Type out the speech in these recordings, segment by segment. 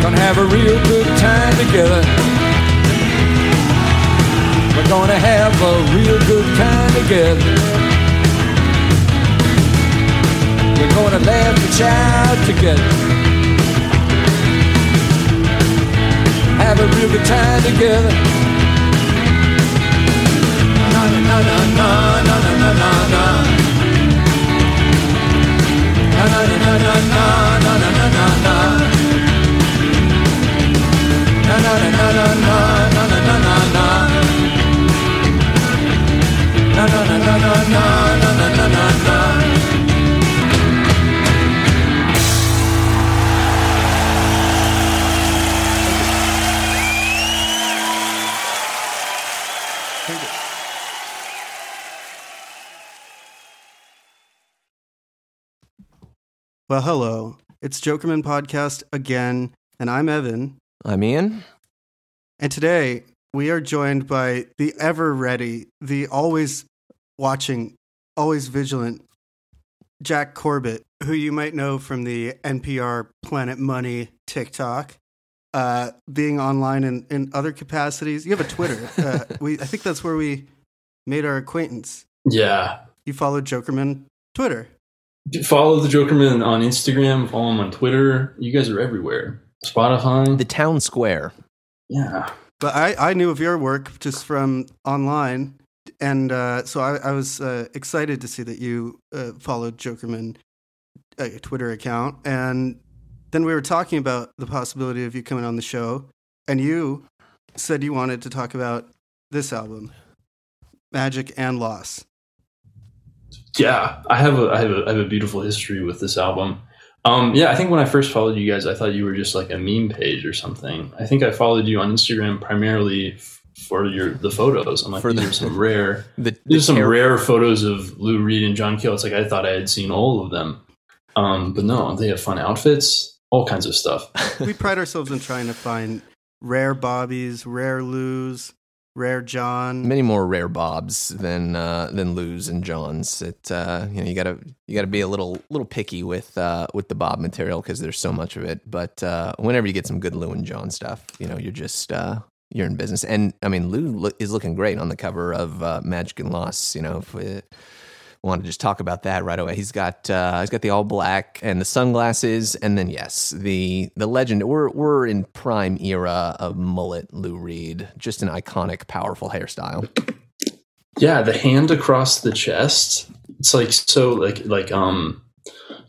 Gonna have a real good time together. We're gonna have a real good time together. We're gonna laugh and shout together. Have a real good time together. Na na na na na na na na na. Na na na na na Well, hello. It's Jokermen Podcast again, and I'm Evan. I'm Ian. And today we are joined by the ever ready, the always watching, always vigilant Jack Corbett, who you might know from the NPR Planet Money TikTok, uh, being online in, in other capacities. You have a Twitter. uh, we, I think that's where we made our acquaintance. Yeah. You followed Jokermen Twitter. Follow the Jokermen on Instagram, follow him on Twitter. You guys are everywhere. Spotify. The town square. Yeah. But I, I knew of your work just from online. And uh, so I, I was uh, excited to see that you uh, followed Jokermen uh, Twitter account. And then we were talking about the possibility of you coming on the show. And you said you wanted to talk about this album, Magic and Loss. Yeah. I have a I have a I have a beautiful history with this album. Um, yeah, I think when I first followed you guys, I thought you were just like a meme page or something. I think I followed you on Instagram primarily f- for your the photos. I'm like, For these the- are some rare The, the There's some rare photos of Lou Reed and John Cale. It's like I thought I had seen all of them. Um, but no, they have fun outfits, all kinds of stuff. We pride ourselves in trying to find rare Bobbies, rare Lou's, rare John. many more rare bobs than uh, than Lou's and John's. It uh, you know you gotta you gotta be a little little picky with uh, with the bob material because there's so much of it. But uh, whenever you get some good Lou and John stuff, you know you're just uh, you're in business. And I mean Lou lo- is looking great on the cover of uh, Magic and Loss. You know if want to just talk about that right away. He's got uh, he's got the all black and the sunglasses, and then yes, the the legend. We're we're in prime era of mullet Lou Reed, just an iconic, powerful hairstyle. Yeah, the hand across the chest. It's like so like like um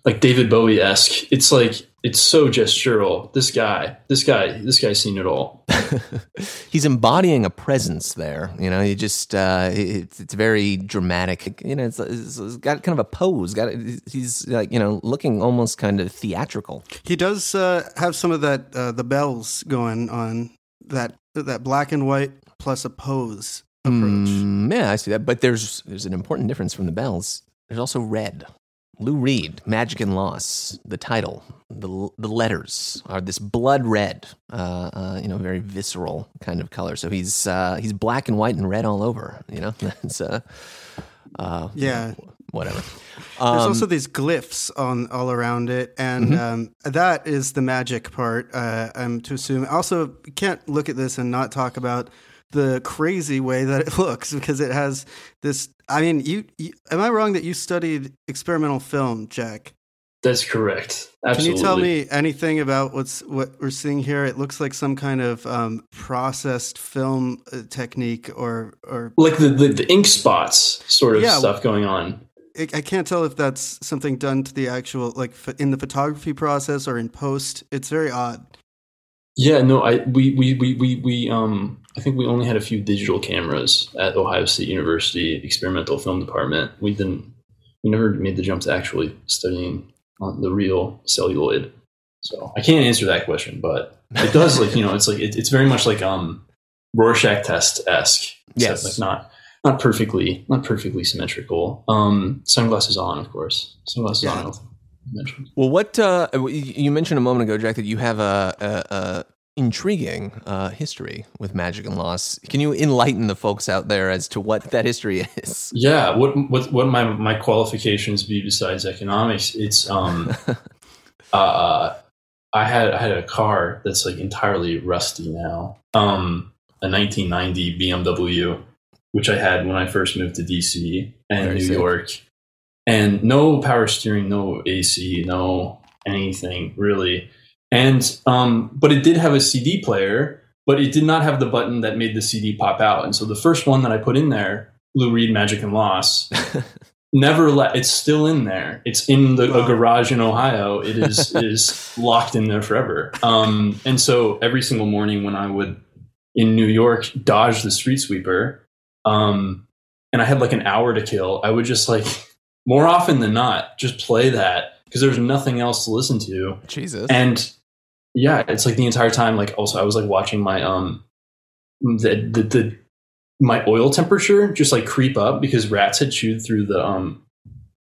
like David Bowie esque. It's like it's so gestural. This guy, this guy, this guy's seen it all. He's embodying a presence there. You know, he just uh, it's it's very dramatic. You know, it's, it's, it's got kind of a pose. Got he's like you know looking almost kind of theatrical. He does uh, have some of that uh, the bells going on that that black and white plus a pose approach. Mm, yeah, I see that. But there's there's an important difference from the bells. There's also red. Lou Reed, Magic and Loss, the title, the the letters are this blood red, uh, uh, you know, very visceral kind of color. So he's uh, he's black and white and red all over. You know, that's uh, uh, Yeah. whatever. There's Um, also these glyphs on all around it, and um, that is the magic part. Uh, I'm to assume. Also, can't look at this and not talk about the crazy way that it looks because it has this. I mean, you, you am I wrong that you studied experimental film, Jack? That's correct. Absolutely. Can you tell me anything about what's what we're seeing here? It looks like some kind of um, processed film uh, technique, or or like the, the the ink spots sort of Yeah, stuff going on? I I can't tell if that's something done to the actual like in the photography process or in post. It's very odd. Yeah, no, I we we we we, we um I think we only had a few digital cameras at Ohio State University experimental film department. We didn't we never made the jump to actually studying on the real celluloid. So I can't answer that question, but it does like you know it's like it, it's very much like um Rorschach test esque. Yes. like not not perfectly not perfectly symmetrical. Um, sunglasses on, of course. Sunglasses Yeah. on. Well, what uh, you you mentioned a moment ago, Jack, that you have a, a, a intriguing uh, history with magic and loss. Can you enlighten the folks out there as to what that history is? Yeah, what what what my my qualifications be besides economics? It's um uh I had I had a car that's like entirely rusty now. Um, a 1990 BMW, which I had when I first moved to DC and Very New sick. York, and no power steering, no AC, no anything really. And um, but it did have a CD player, but it did not have the button that made the CD pop out. And so the first one that I put in there, Lou Reed Magic and Loss, never let it's still in there. It's in the a garage in ohio. It is it is locked in there forever. Um and so every single morning when i would in new york dodge the street sweeper um and i had like an hour to kill i would just like more often than not just play that because there's nothing else to listen to. Jesus. and yeah it's like the entire time like also i was like watching my um the the, the my oil temperature just like creep up because rats had chewed through the um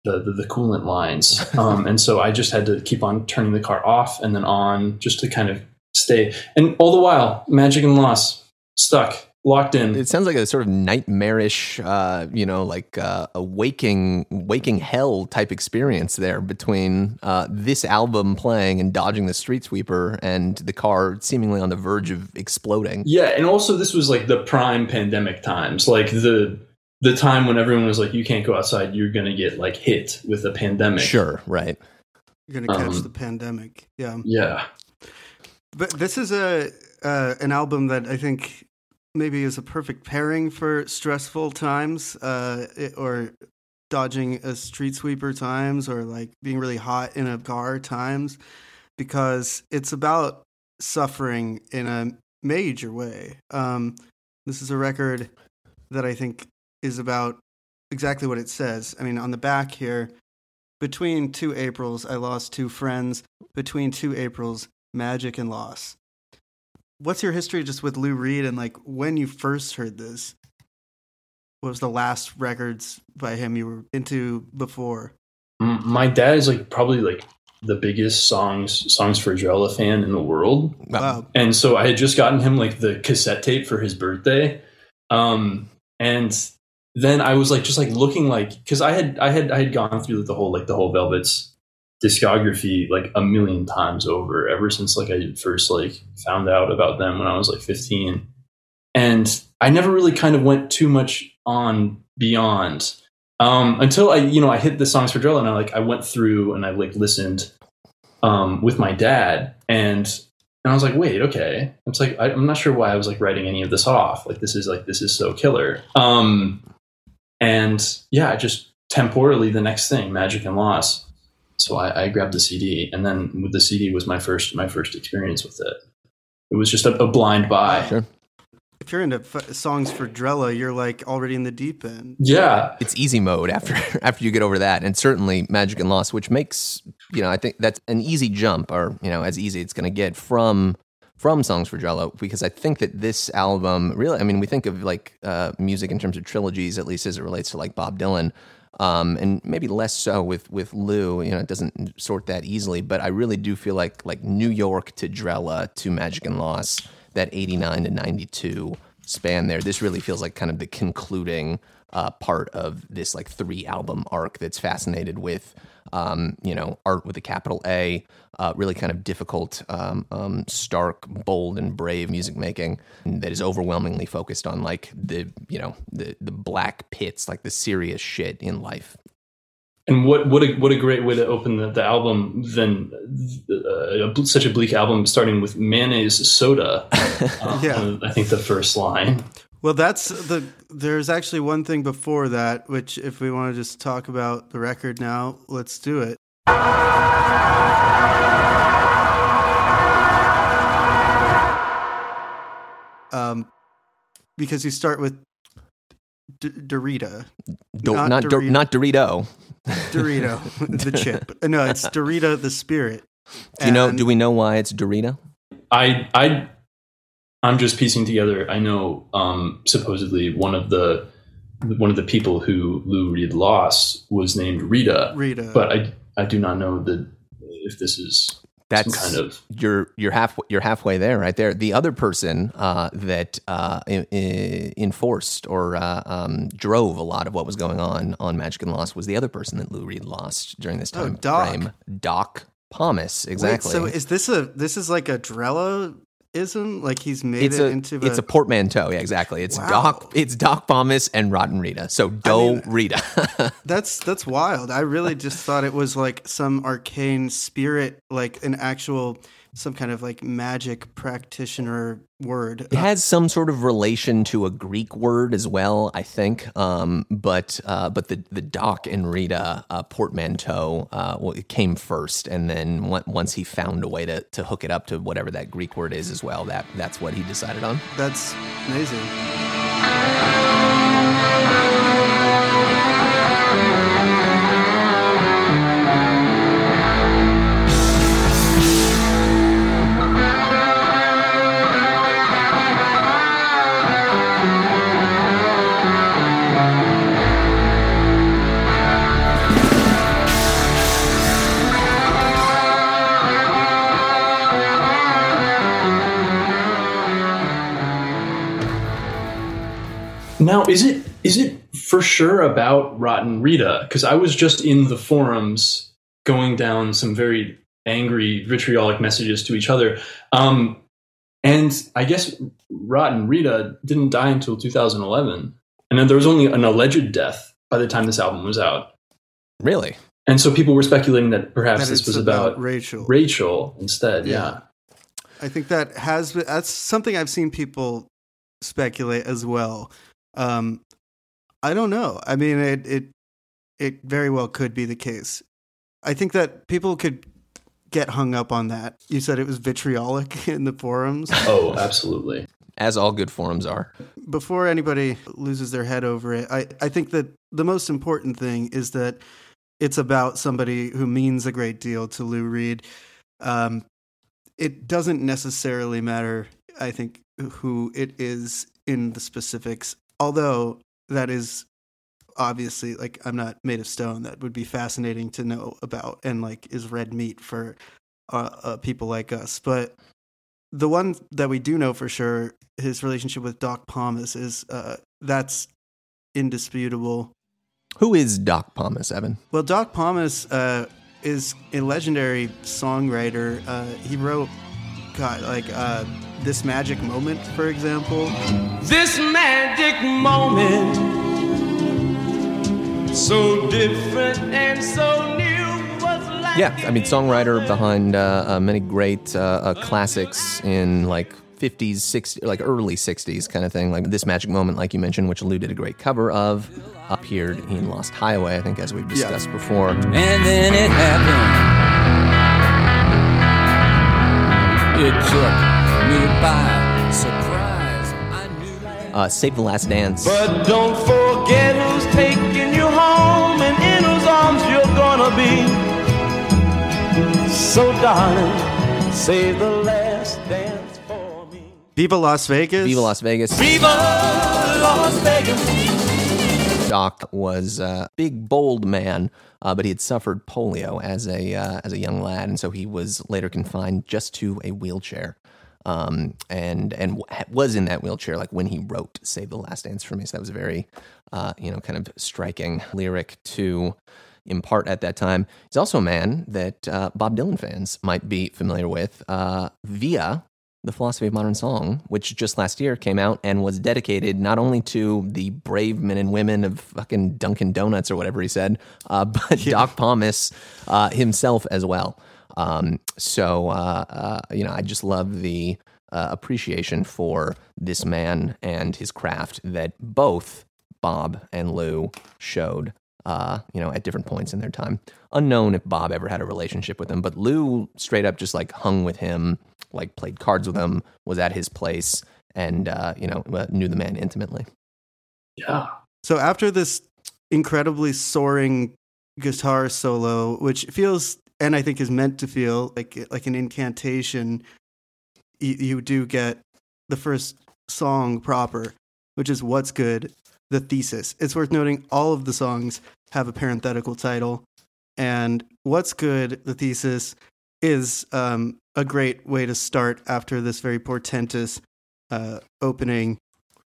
the the, the coolant lines. Um and so i just had to keep on turning the car off and then on just to kind of stay. And all the while magic and loss stuck locked in it sounds like a sort of nightmarish, uh, you know, like uh, a waking, waking hell type experience there between uh, this album playing and dodging the street sweeper and the car seemingly on the verge of exploding. Yeah, and also this was like the prime pandemic times, like the the time when everyone was like, "You can't go outside; you're gonna get like hit with a pandemic." Sure, right. You're gonna catch Um, the pandemic. Yeah, Yeah. but this is a uh, an album that I think maybe is a perfect pairing for stressful times, uh, it- or dodging a street sweeper times, or like being really hot in a car times, because it's about suffering in a major way. Um, this is a record that I think is about exactly what it says. I mean, on the back here, between two Aprils, I lost two friends. Between two Aprils, magic and loss. What's your history just with Lou Reed and like when you first heard this? What was the last records by him you were into before? My dad is like probably like the biggest songs songs for Drella fan in the world. Wow. and so I had just gotten him like the cassette tape for his birthday, um, and then I was like just like looking like because I had I had I had gone through the whole like the whole Velvet's discography like a million times over ever since like I first like found out about them when I was like fifteen, and I never really kind of went too much on beyond um, until I you know I hit the songs for Drella I like I went through and I like listened um, with my dad and and I was like, wait, okay. It's like I, I'm not sure why I was like writing any of this off. Like this is like this is so killer. Um, and yeah, just temporally the next thing, Magic and Loss. So I, I grabbed the CD, and then with the CD was my first my first experience with it. It was just a, a blind buy. Sure. If you're into f- songs for Drella, you're like already in the deep end. Yeah, It's easy mode after after you get over that, and certainly Magic and Loss, which makes you know I think that's an easy jump, or you know as easy it's going to get from from Songs for Jello, because I think that this album really, I mean, we think of like uh, music in terms of trilogies, at least as it relates to like Bob Dylan. Um, and maybe less so with with Lou. You know, it doesn't sort that easily. But I really do feel like like New York to Drella to Magic and Loss, that eighty nine to ninety two span there. This really feels like kind of the concluding uh, part of this like three album arc that's fascinated with um, you know art with a capital A, uh, really kind of difficult, um, um, stark, bold, and brave music making that is overwhelmingly focused on like the you know the the black pits, like the serious shit in life. and what what a what a great way to open the, the album than uh, such a bleak album starting with mayonnaise soda. Uh, Yeah. I think the first line. Well, that's the. There's actually one thing before that, which, if we want to just talk about the record now, let's do it. Um, because you start with D- Dorita, Do- Not not Dor- Dorito. not Dorito. Dorito, the chip. No, it's Dorita, the spirit. Do you know? And- Do we know why it's Dorito? I I I'm just piecing together. I know um, supposedly one of the one of the people who Lou Reed lost was named Rita, Rita? but I I do not know that if this is That's some kind of you're you're half you're halfway there right there. The other person uh, that uh, i- i- enforced or uh, um, drove a lot of what was going on on Magic and Loss was the other person that Lou Reed lost during this Oh, time Doc. frame. Doc Pomus, exactly. Wait, so is this a this is like a Drella ism? Like he's made it's it a into it's a portmanteau. Yeah, exactly. It's Wow. Doc it's Doc Pomus and Rotten Rita. So Do mean- Rita. That's that's wild. I really just thought it was like some arcane spirit, like an actual some kind of like magic practitioner word. It has some sort of relation to a Greek word as well, I think. Um, but uh, but the the Doc and Rita uh, portmanteau uh, well, it came first, and then once he found a way to, to hook it up to whatever that Greek word is as well, that that's what he decided on. That's amazing. Now, is it is it for sure about Rotten Rita? Because I was just in the forums going down some very angry, vitriolic messages to each other. Um, and I guess Rotten Rita didn't die until 2011, and then there was only an alleged death by the time this album was out. Really? And so people were speculating that perhaps That this it's was about, Rachel. Rachel instead. Yeah. yeah. I think that has been, that's something I've seen people speculate as well. Um, I don't know. I mean, it it it very well could be the case. I think that people could get hung up on that. You said it was vitriolic in the forums. Oh, absolutely. As all good forums are. Before anybody loses their head over it, I, I think that the most important thing is that it's about somebody who means a great deal to Lou Reed. Um, it doesn't necessarily matter, I think, who it is in the specifics, although that is obviously like I'm not made of stone. That would be fascinating to know about and like is red meat for uh, uh, people like us. But the one that we do know for sure, his relationship with Doc Pomus is uh, that's indisputable. Who is Doc Pomus, Evan? Well, Doc Pomus uh, is a legendary songwriter. Uh, he wrote, God, like uh, this magic moment, for example. This magic moment, so different and so new, was like Yeah, I mean, songwriter behind uh, uh, many great uh, uh, classics in like 50s, 60s, like early 60s kind of thing. Like this magic moment, like you mentioned, which Lou did a great cover of, appeared in Lost Highway, I think, as we've discussed before. And then it happened. It took me by surprise. I knew. Uh, Save the Last Dance. But don't forget who's taking you home and in whose arms you're gonna be. So, darling, save the last dance for me. Viva Las Vegas. Viva Las Vegas. Viva Las Vegas. Doc was a big, bold man, uh, but he had suffered polio as a uh, as a young lad, and so he was later confined just to a wheelchair. Um, and and was in that wheelchair like when he wrote "Save the Last Dance" for me. So that was a very, uh, you know, kind of striking lyric to impart at that time. He's also a man that uh, Bob Dylan fans might be familiar with uh, via the philosophy of modern song, which just last year came out and was dedicated not only to the brave men and women of fucking Dunkin' Donuts or whatever he said, uh, but Doc Pomus uh, himself as well. Um, so uh, uh, you know, I just love the uh, appreciation for this man and his craft that both Bob and Lou showed. Uh, you know, at different points in their time. Unknown if Bob ever had a relationship with him, but Lou straight up just like hung with him, like played cards with him, was at his place, and uh, you know uh, knew the man intimately. Yeah. So after this incredibly soaring guitar solo, which feels and I think is meant to feel like like an incantation, you, you do get the first song proper, which is "What's Good." The thesis. It's worth noting all of the songs have a parenthetical title, and "What's Good." The thesis is um, a great way to start after this very portentous uh, opening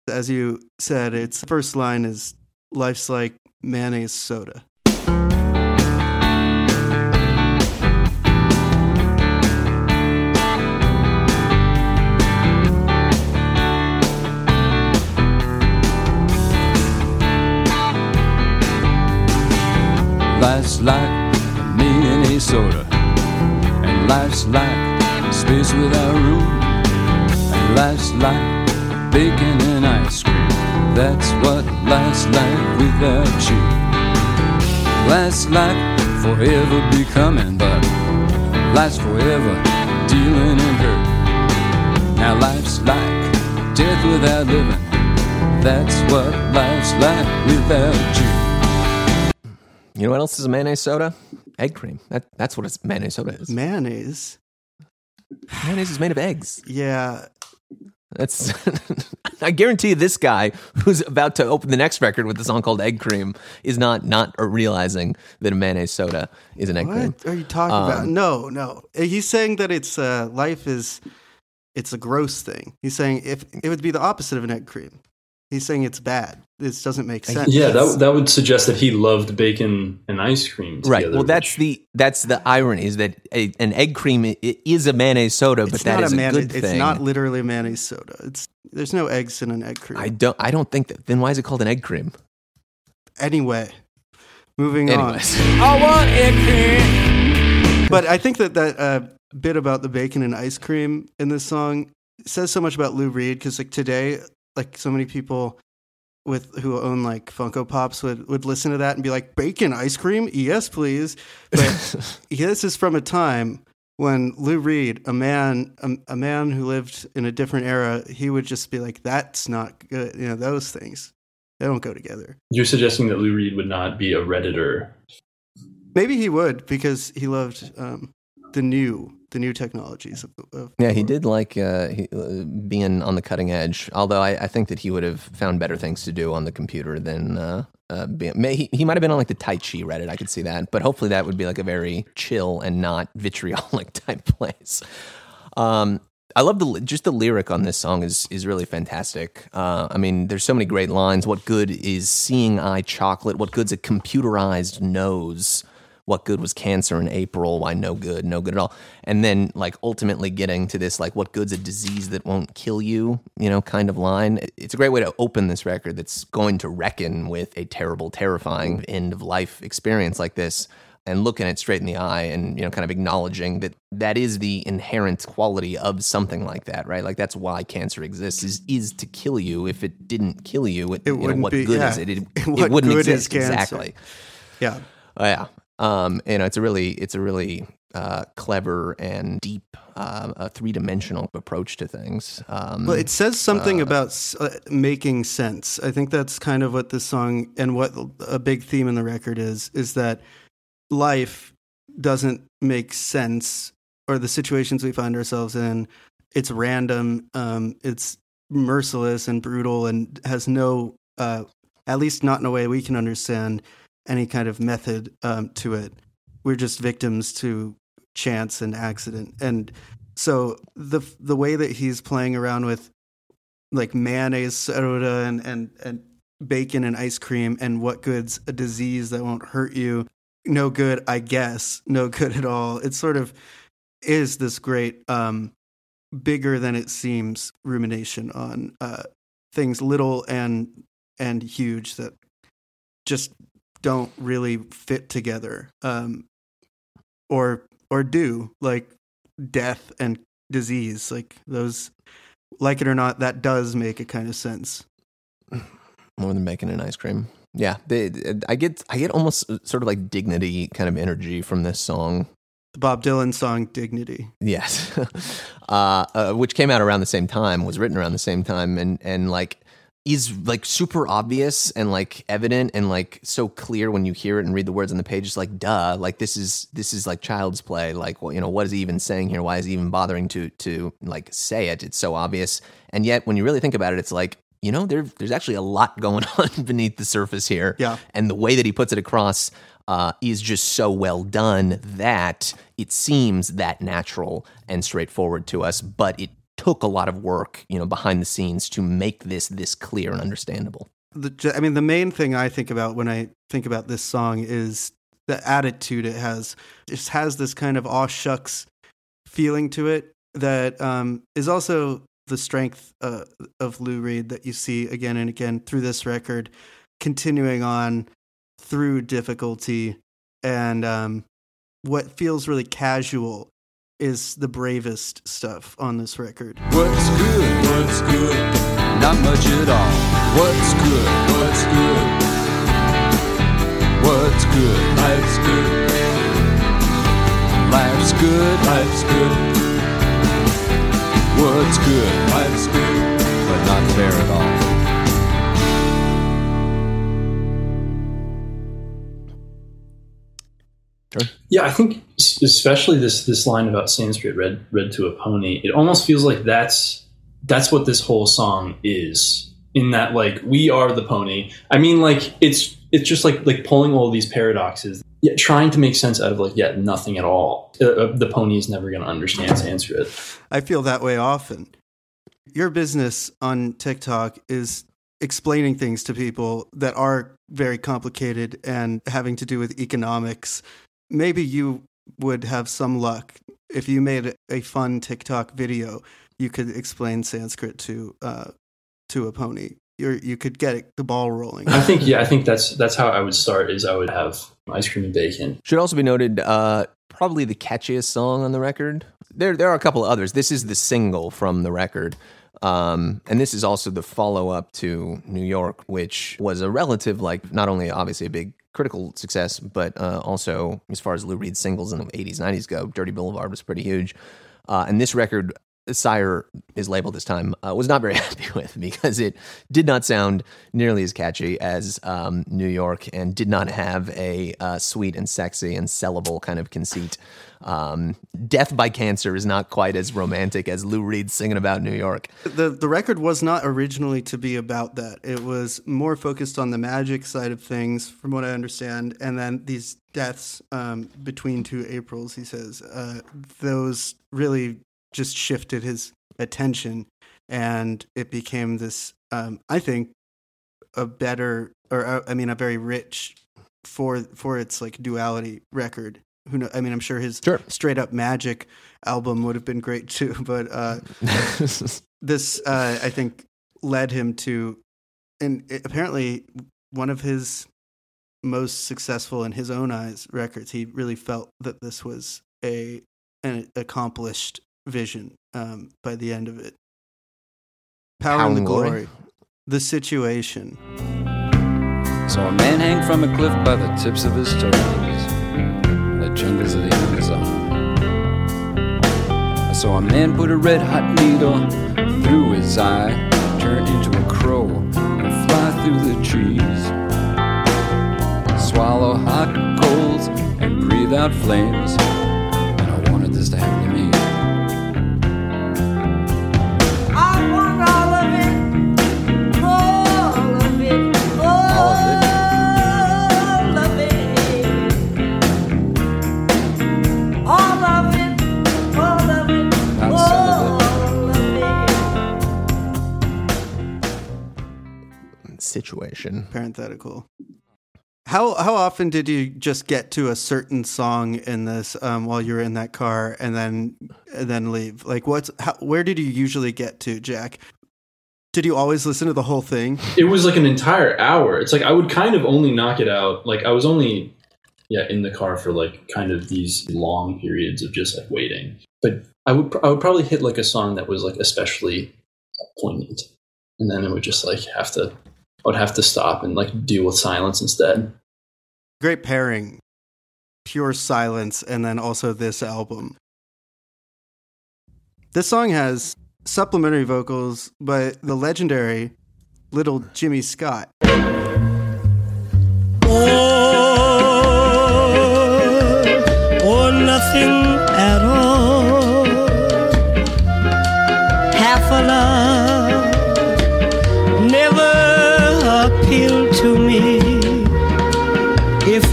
as you said, its first line is life's like mayonnaise soda. Life's like Minnesota, and life's like space without room, and life's like bacon and ice cream. That's what life's like without you. Life's like forever becoming, but life's forever dealing in hurt. Now life's like death without living. That's what life's like without you. You know what else is a mayonnaise soda? Egg cream. That, that's what a mayonnaise soda is. Mayonnaise. mayonnaise is made of eggs. Yeah. That's. I guarantee you this guy who's about to open the next record with a song called Egg Cream is not not realizing that a mayonnaise soda is an egg cream. What are you talking about? Um, No, no. He's saying that it's uh, life is it's a gross thing. He's saying if it would be the opposite of an egg cream. He's saying it's bad. This doesn't make sense. Yeah, that that would suggest that he loved bacon and ice cream. Together, Right. Well, that's which- the that's the irony is that a, an egg cream i- i- is a mayonnaise soda, but that is that not a a, man- good It's not literally a mayonnaise soda. It's there's no eggs in an egg cream. I don't. I don't think that. Then why is it called an egg cream? anyway, moving on. Anyways, I want egg cream. But I think that that uh, bit about the bacon and ice cream in this song says so much about Lou Reed because like today, like so many people with who own like Funko Pops would would listen to that and be like, "Bacon ice cream, yes, please." But this is from a time when Lou Reed, a man, a, a man who lived in a different era, he would just be like, "That's not good." You know, those things they don't go together. You're suggesting that Lou Reed would not be a redditor. Maybe he would because he loved um, the new the new technologies of, of yeah, he did like uh, he, uh, being on the cutting edge. Although I, I think that he would have found better things to do on the computer than uh, uh, being. May, he, he might have been on like the Tai Chi Reddit. I could see that, but hopefully that would be like a very chill and not vitriolic type place. Um, I love the just the lyric on this song is is really fantastic. Uh, I mean, there's so many great lines. What good is seeing eye chocolate? What good's a computerized nose? What good was cancer in April? Why no good, no good at all. And then like ultimately getting to this like what good's a disease that won't kill you, you know, kind of line. It's a great way to open this record that's going to reckon with a terrible, terrifying end of life experience like this and looking it straight in the eye and you know kind of acknowledging that that is the inherent quality of something like that right like that's why cancer exists is is to kill you if it didn't kill you it, It you know, what be- good yeah. is it it, it wouldn't exist exactly yeah. Oh, yeah um you know it's a really it's a really uh clever and deep uh, a three-dimensional approach to things um Well, it says something about s- uh, making sense. I think that's kind of what this song and what a big theme in the record is is that life doesn't make sense or the situations we find ourselves in it's random um, it's merciless and brutal and has no uh, at least not in a way we can understand any kind of method um, to it. We're just victims to chance and accident. And so the the way that he's playing around with like mayonnaise soda and and and bacon and ice cream and what good's a disease that won't hurt you no good i guess no good at all. It sort of is this great um bigger than it seems rumination on uh things little and and huge that just don't really fit together um or or do like death and disease like those like it or not that does make a kind of sense more than bacon and ice cream. Yeah, they, I get I get almost uh, sort of like dignity kind of energy from this song. the bob dylan song dignity Yes, uh, uh, which came out around the same time, was written around the same time, and and like is like super obvious and like evident and like so clear when you hear it and read the words on the page. It's like duh, like this is this is like child's play. Like well, you know what is he even saying here? Why is he even bothering to to like say it? It's so obvious, and yet when you really think about it, it's like you know there there's actually a lot going on beneath the surface here. Yeah. and the way that he puts it across uh, is just so well done that it seems that natural and straightforward to us, but it took a lot of work, you know, behind the scenes to make this this clear and understandable. the i mean the main thing i think about when i think about this song is the attitude it has it has this kind of aw shucks feeling to it that um, is also the strength uh, of lou reed that you see again and again through this record continuing on through difficulty and um, what feels really casual is the bravest stuff on this record. What's good? What's good? Not much at all. What's good? What's good? What's good? Life's good. Life's good. Life's good. What's good? Life's good. But not fair at all. Yeah, I think especially this this line about Sanskrit read read to a pony. It almost feels like that's that's what this whole song is. In that, like, we are the pony. I mean, like, it's it's just like like pulling all these paradoxes, yet trying to make sense out of like yet nothing at all. Uh, uh, the pony is never going to understand Sanskrit. I feel that way often. Your business on TikTok is explaining things to people that are very complicated and having to do with economics. Maybe you would have some luck if you made a fun TikTok video. You could explain Sanskrit to uh, to a pony. You're, you could get it, the ball rolling. I think yeah, I think that's that's how I would start. Is I would have ice cream and bacon. Should also be noted, uh, probably the catchiest song on the record. There, there are a couple of others. This is the single from the record. Um, and this is also the follow up to New York, which was a relative, like, not only obviously a big critical success, but uh, also as far as Lou Reed singles in the 80s, 90s go, Dirty Boulevard was pretty huge. Uh, and this record, Sire is labeled this time, uh, was not very happy with because it did not sound nearly as catchy as um, New York and did not have a uh, sweet and sexy and sellable kind of conceit. Um, Death by Cancer is not quite as romantic as Lou Reed singing about New York. the the record was not originally to be about that. It was more focused on the magic side of things, from what I understand. And then these deaths um, between two Aprils, he says, uh, those really just shifted his attention, and it became this. Um, I think a better, or uh, I mean, a very rich for for its like duality record. Who know? I mean, I'm sure his Sure. straight up magic album would have been great too, but. Uh, this uh, I think led him to, and it- apparently one of his most successful in his own eyes records. He really felt that this was a an accomplished vision um, by the end of it. Power, Power and the Glory? glory. The situation. Saw a man hang from a cliff by the tips of his toes in the jungles of the Amazon. I saw a man put a red hot needle through his eye, turn into a crow, and fly through the trees. Swallow hot coals and breathe out flames. And I wanted this to happen Situation. Parenthetical. How how often did you just get to a certain song in this um, while you were in that car and then and then leave? Like what's how, where did you usually get to, Jack? Did you always listen to the whole thing? It was like an entire hour. It's like I would kind of only knock it out. Like I was only yeah in the car for like kind of these long periods of just like waiting. But I would pr- I would probably hit like a song that was like especially poignant, and then it would just like have to I would have to stop and like deal with silence instead. Great pairing. Pure silence and then also this album. This song has supplementary vocals by the legendary little Jimmy Scott. or nothing at all. Half a love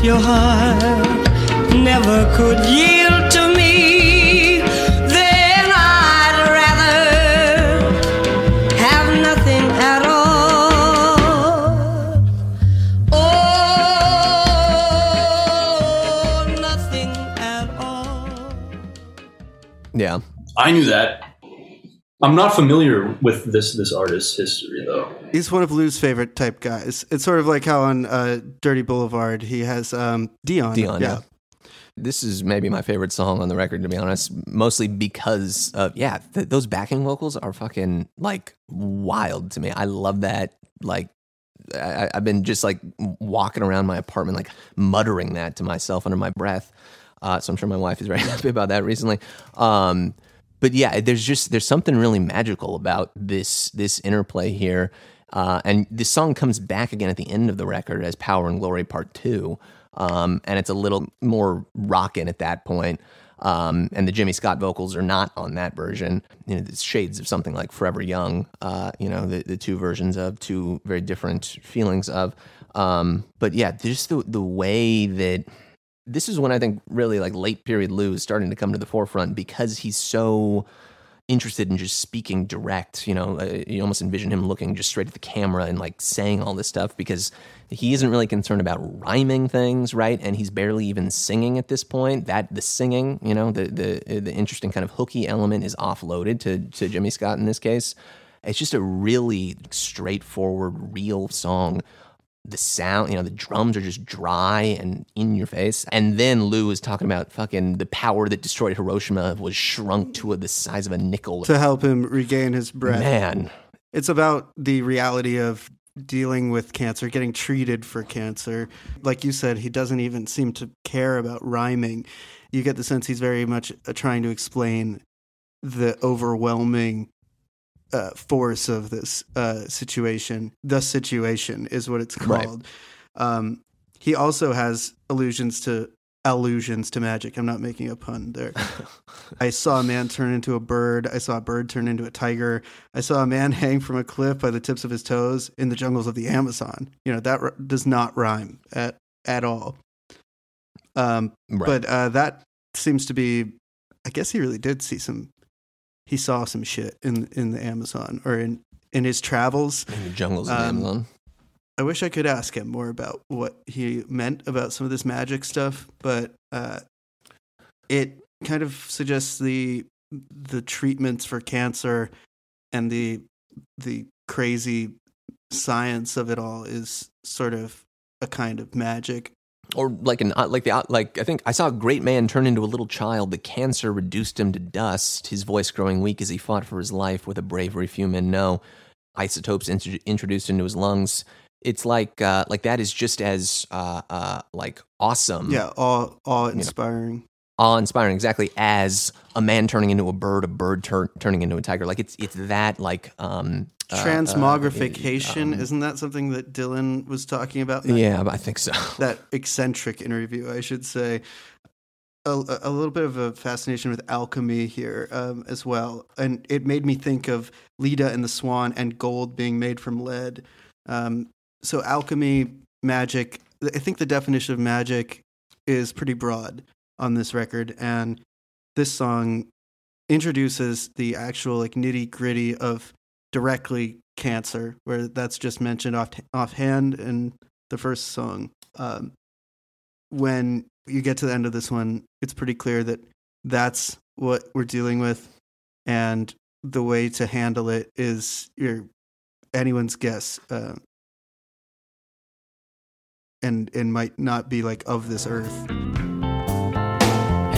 your heart never could yield to me, then I'd rather have nothing at all. Oh, nothing at all. Yeah. I knew that. I'm not familiar with this this artist's history though. He's one of Lou's favorite type guys. It's sort of like how on uh, Dirty Boulevard he has um, Dion. Dion, yeah. This is maybe my favorite song on the record, to be honest. Mostly because of yeah, th- those backing vocals are fucking like wild to me. I love that. Like, I, I've been just like walking around my apartment, like muttering that to myself under my breath. Uh, so I'm sure my wife is very happy about that recently. Um, but yeah, there's just there's something really magical about this this interplay here. Uh, and this song comes back again at the end of the record as Power and Glory Part Two, um, and it's a little more rockin' at that point. Um, and the Jimmy Scott vocals are not on that version. You know, it's shades of something like Forever Young. Uh, you know, the, the two versions of two very different feelings of. Um, but yeah, just the the way that this is when I think really like late period Lou is starting to come to the forefront because he's so interested in just speaking direct. You know, uh, you almost envision him looking just straight at the camera and like saying all this stuff because he isn't really concerned about rhyming things, right? And he's barely even singing at this point. That the singing, you know, the the the interesting kind of hooky element is offloaded to to Jimmy Scott in this case. It's just a really straightforward, real song the sound, you know, the drums are just dry and in your face. And then Lou is talking about fucking the power that destroyed Hiroshima was shrunk to the size of a nickel. To help him regain his breath. Man, It's about the reality of dealing with cancer, getting treated for cancer. Like you said, he doesn't even seem to care about rhyming. You get the sense he's very much uh, trying to explain the overwhelming uh, force of this uh, situation. The situation is what it's Right. called. Um, he also has allusions to allusions to magic. I'm not making a pun there. I saw a man turn into a bird. I saw a bird turn into a tiger. I saw a man hang from a cliff by the tips of his toes in the jungles of the Amazon. You know that r- does not rhyme at at all. Um, right. but uh, that seems to be. I guess he really did see some. He saw some shit in in the Amazon or in in his travels. in the jungles of um, Amazon. I wish I could ask him more about what he meant about some of this magic stuff, but uh, it kind of suggests the the treatments for cancer and the the crazy science of it all is sort of a kind of magic. Or like an uh, like the uh, like I think I saw a great man turn into a little child. The cancer reduced him to dust. His voice growing weak as he fought for his life with a bravery few men know. Isotopes intro- introduced into his lungs. It's like uh, like that is just as uh, uh, like awesome. Yeah, awe awe inspiring. awe inspiring exactly as a man turning into a bird, a bird tur- turning into a tiger. Like it's it's that like um Transmogrification, uh, um, isn't that something that Dylan was talking about? that yeah, I think so. that eccentric interview, I should say. A, a little bit of a fascination with alchemy here um, as well. And it made me think of Leda and the Swan and gold being made from lead. Um, so, alchemy, magic, I think the definition of magic is pretty broad on this record. And this song introduces the actual like nitty gritty of directly cancer, where that's just mentioned off offhand in the first song. Um, when you get to the end of this one, it's pretty clear that that's what we're dealing with, and the way to handle it is your anyone's guess, uh, and and might not be like of this earth.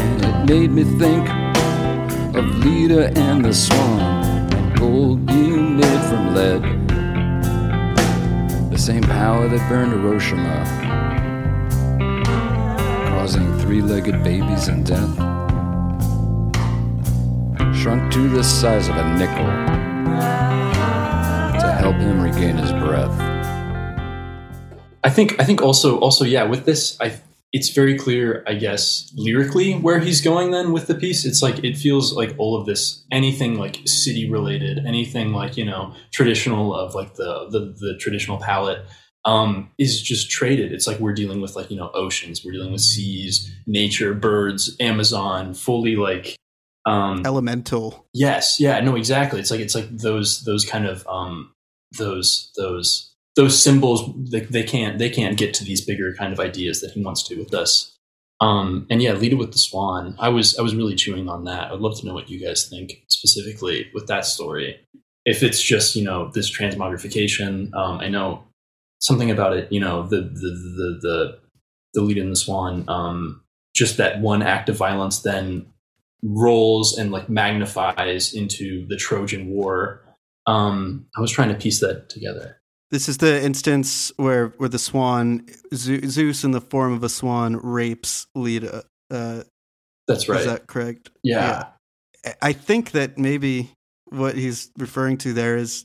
And it made me think of Leda and the Swan, and gold being made from lead. The same power that burned Hiroshima, causing three legged babies and death. Shrunk to the size of a nickel to help him regain his breath. I think I think also also yeah with this I it's very clear I guess lyrically where he's going then with the piece it's like it feels like all of this anything like city related anything like you know traditional of like the the, the traditional palette um, is just traded it's like we're dealing with like you know oceans we're dealing with seas nature birds Amazon fully like um, Elemental. Yes, yeah, no, exactly. It's like it's like those those kind of um those those those symbols they, they can't they can't get to these bigger kind of ideas that he wants to with us. Um and yeah, Leda and the swan. I was I was really chewing on that. I'd love to know what you guys think specifically with that story. If it's just you know this transmogrification, um, I know something about it. You know the the the the, the Leda and the Swan, um, just that one act of violence then rolls and like magnifies into the Trojan War. Um, I was trying to piece that together. This is the instance where where the swan Zeus in the form of a swan rapes Leda. Uh, That's right. Is that correct? yeah. I- I think that maybe what he's referring to there is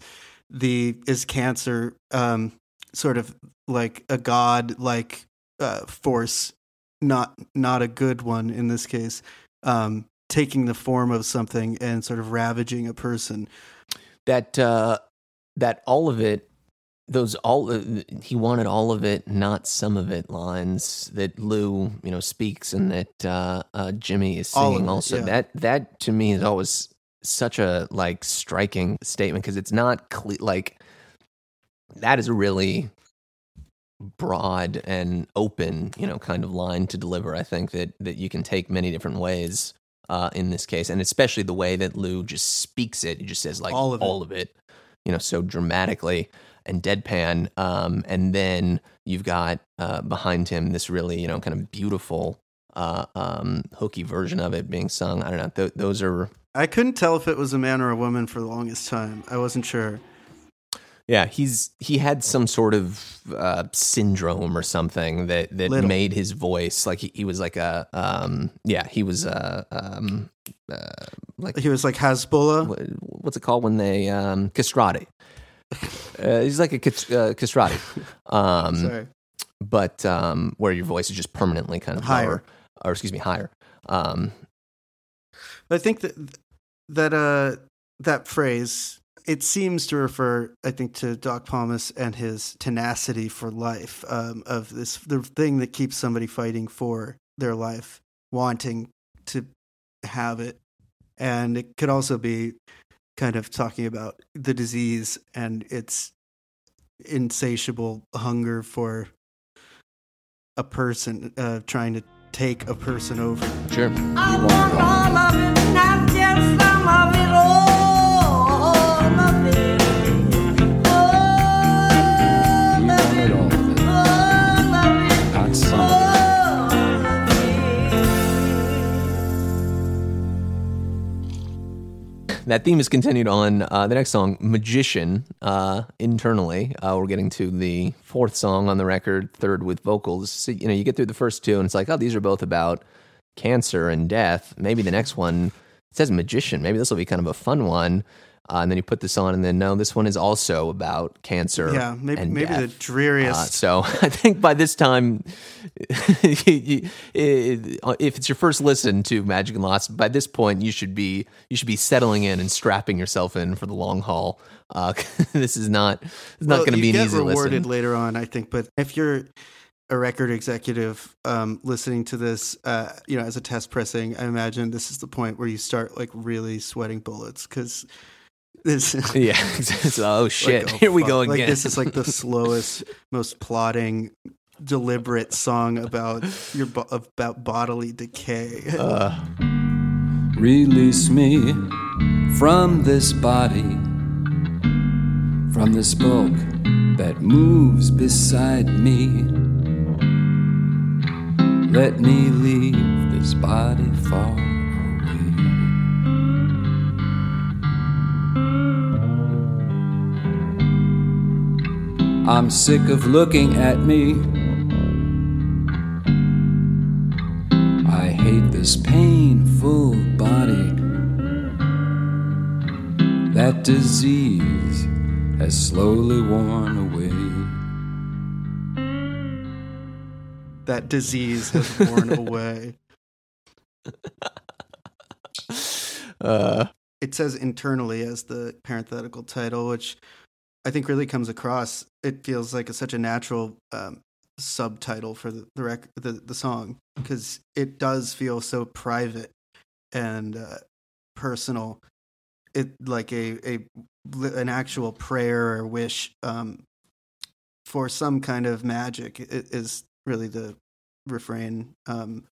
the is cancer um, sort of like a god like uh, force, not not a good one in this case, um, taking the form of something and sort of ravaging a person. that uh that all of it those all uh, he wanted all of it not some of it lines that lou you know speaks and that uh, uh jimmy is singing it, also yeah. that that to me is always such a like striking statement because it's not cle like that is a really broad and open you know kind of line to deliver i think that that you can take many different ways uh, in this case, and especially the way that Lou just speaks it. He just says like All of it. all of it, you know, so dramatically and deadpan. Um, and then you've got uh, behind him this really, you know, kind of beautiful, uh, um, hooky version of it being sung. I don't know. Th- those are I couldn't tell if it was a man or a woman for the longest time. I wasn't sure. Yeah, he's he had some sort of uh, syndrome or something that that Little. made his voice like he, he was like a um yeah he was uh um uh, like He was like Hasbullah. what, what's it called when they um castrati. Uh, he's like a uh, castrati, um, Sorry. but um, where your voice is just permanently kind of Higher. lower, or excuse me, higher. Um, I think that that uh that phrase it seems to refer, I think, to Doc Pomus and his tenacity for life um, of this the thing that keeps somebody fighting for their life, wanting to have it, and it could also be kind of talking about the disease and its insatiable hunger for a person uh, trying to take a person over. sure. That theme is continued on uh, the next song, Magician, uh, internally. Uh, we're getting to the fourth song on the record, third with vocals. So, you know, you get through the first two, and it's like, oh, these are both about cancer and death. Maybe the next one it says Magician. Maybe this will be kind of a fun one. Uh, and then you put this on, and then no, this one is also about cancer. Yeah, maybe and maybe the dreariest. Uh, so I think by this time, if it's your first listen to Magic and Loss, by this point you should be you should be settling in and strapping yourself in for the long haul. Uh, this is not it's not going to be an easy rewarded listen. later on, I think. But if you're a record executive um, listening to this, uh, you know, as a test pressing, I imagine this is the point where you start like really sweating bullets because this. is Yeah. Oh like, shit! oh, Here we fuck. go again. Like this is like the slowest, most plodding, deliberate song about your bo- about bodily decay. Uh, Release me from this body, from this bulk that moves beside me. Let me leave this body far I'm sick of looking at me. I hate this painful body. That disease has slowly worn away. that disease has worn away. uh, it says internally as the parenthetical title, which I think really comes across. It feels like a, such a natural um, subtitle for the the, rec- the the song because it does feel so private and uh, personal. It like a a an actual prayer or wish um, for some kind of magic is really the refrain, um,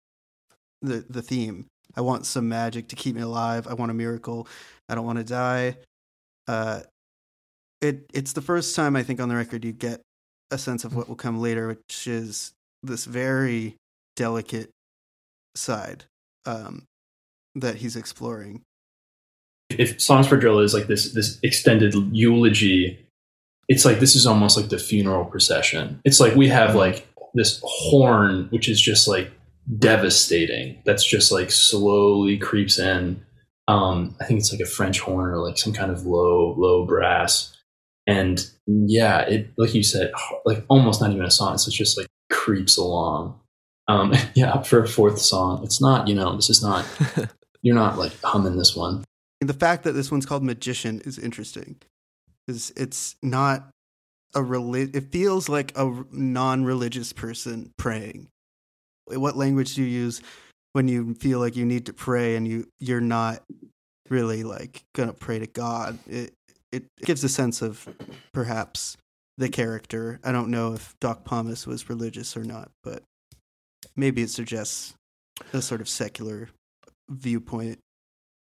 the the theme. I want some magic to keep me alive. I want a miracle. I don't want to die. Uh, it it's the first time I think on the record you get a sense of what will come later, which is this very delicate side um, that he's exploring. if Songs for Drella is like this this extended eulogy it's like this is almost like the funeral procession. It's like we have like this horn which is just like devastating. That's just like slowly creeps in. Um i think it's like a french horn or like some kind of low low brass and yeah it like you said like almost not even a song So it's just like creeps along um yeah for a fourth song it's not you know this is not you're not like humming this one And the fact that this one's called Magician is interesting. because it's not a reli- it feels like a non-religious person praying. What language do you use when you feel like you need to pray and you you're not really like going to pray to God? It it gives a sense of perhaps the character. I don't know if Doc Pomus was religious or not, but maybe it suggests a sort of secular viewpoint.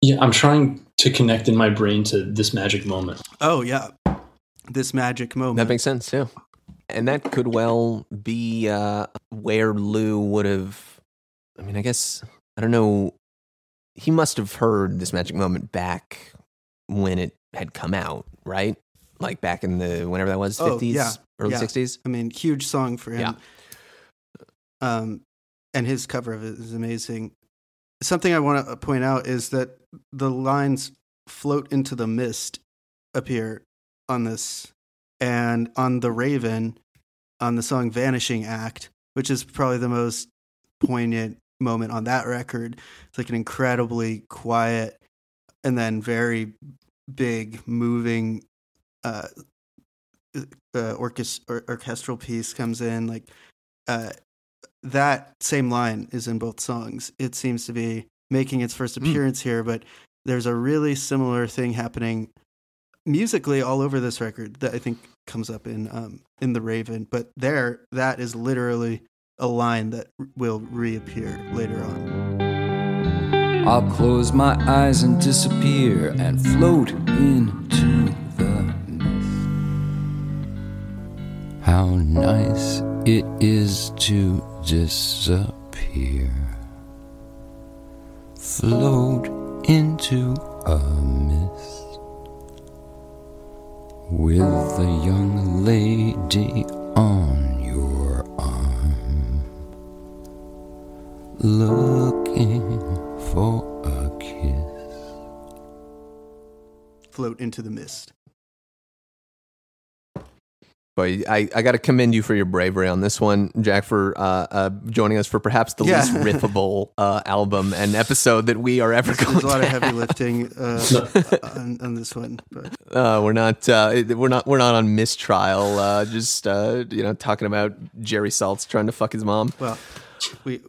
Yeah, I'm trying to connect in my brain to this magic moment. Oh yeah, this magic moment. That makes sense too. And that could well be uh, where Lou would have. I mean, I guess I don't know. He must have heard this magic moment back when it had come out, right? Like back in the whenever that was, Oh, fifties, yeah, early yeah. sixties. I mean, huge song for him. Yeah. Um, and his cover of it is amazing. Something I want to point out is that the lines "float into the mist" appear on this, and on the Raven, on the song "Vanishing Act," which is probably the most poignant moment on that record. It's like an incredibly quiet and then very big, moving uh, uh, orchest- or- orchestral piece comes in. Like uh, that same line is in both songs. It seems to be making its first appearance here, but there's a really similar thing happening musically all over this record that I think comes up in um, in the Raven. But there, that is literally a line that will reappear later on. I'll close my eyes and disappear and float into the mist. How nice it is to disappear. Float into a mist with a young lady on your arm looking for a kiss. Float into the mist. But I, I got to commend you for your bravery on this one, Jack, for uh, uh, joining us for perhaps the Yeah. least riffable uh, album and episode that we are ever going There's a lot to of heavy lifting uh, on, on this one, but Uh, we're not uh, we're not we're not on mistrial. Uh, just uh, you know talking about Jerry Saltz trying to fuck his mom. well, we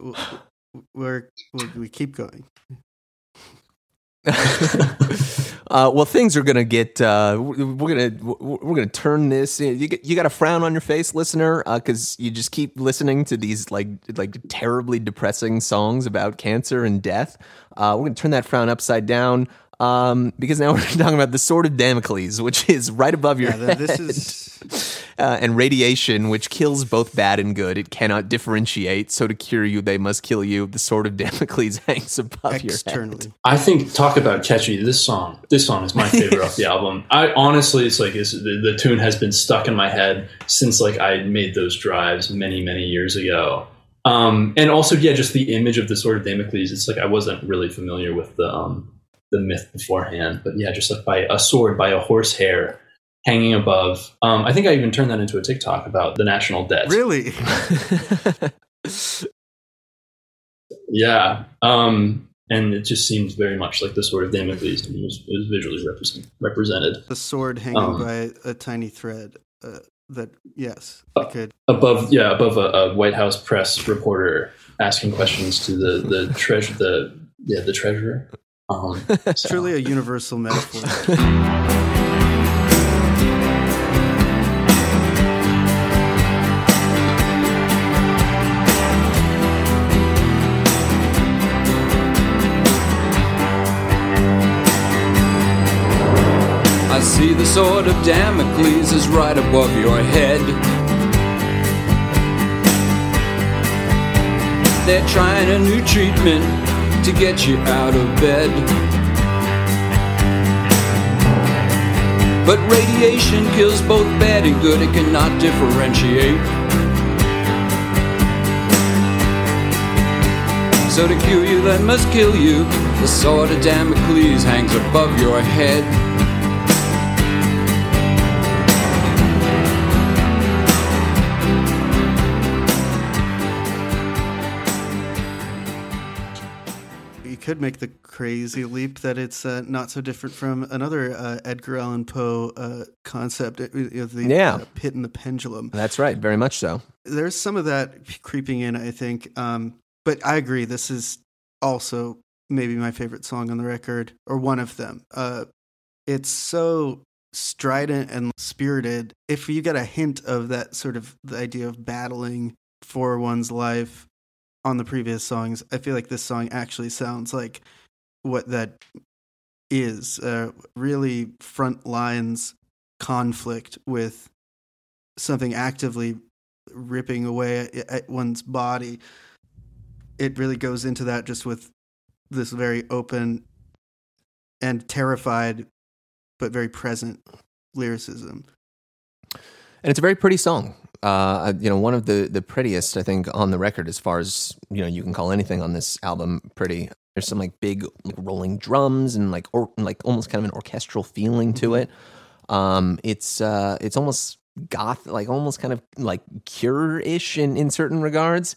we're, we keep going. uh, well, things are gonna get. Uh, we're gonna we're gonna turn this. You you got a frown on your face, listener, because you just keep listening to these like like terribly depressing songs about cancer and death. Uh, we're gonna turn that frown upside down. Um, because now we're talking about the sword of Damocles, which is right above your Yeah, head, th- this is uh, and radiation, which kills both bad and good. It cannot differentiate. So to cure you, they must kill you. The sword of Damocles hangs above your head. externally. I think talk about catchy. This song, this song is my favorite off the album. I honestly, it's like it's, the, the tune has been stuck in my head since like I made those drives many many years ago. Um, and also, yeah, just the image of the sword of Damocles. It's like I wasn't really familiar with the um, the myth beforehand, but yeah, just like by a sword by a horsehair hanging above. Um, I think I even turned that into a TikTok about the national debt. Really? Yeah. Um, and it just seems very much like the sword of Damocles. It was, it was visually represent, represented. The sword hanging Um, by a tiny thread. Uh, that yes, I could. above yeah above a, a White House press reporter asking questions to the the treasure the yeah the treasurer. Um, it's so. truly a universal metaphor. I see the sword of Damocles is right above your head. They're trying a new treatment to get you out of bed. But radiation kills both bad and good, it cannot differentiate. So to cure you, that must kill you. The sword of Damocles hangs above your head. Could make the crazy leap that it's uh, not so different from another uh, Edgar Allan Poe uh, concept, uh, the Yeah. uh, pit and the pendulum. That's right, very much so. There's some of that creeping in, I think. Um, but I agree, this is also maybe my favorite song on the record, or one of them. Uh, it's so strident and spirited. If you get a hint of that sort of the idea of battling for one's life on the previous songs, I feel like this song actually sounds like what that is. Uh, really front lines conflict with something actively ripping away at, one's body. It really goes into that just with this very open and terrified but very present lyricism. And it's a very pretty song. Uh, you know, one of the the prettiest I think on the record, as far as you know, you can call anything on this album pretty. There's some like big like, rolling drums and like or like almost kind of an orchestral feeling to it. Um, it's uh, it's almost goth, like almost kind of like Cure ish in in certain regards.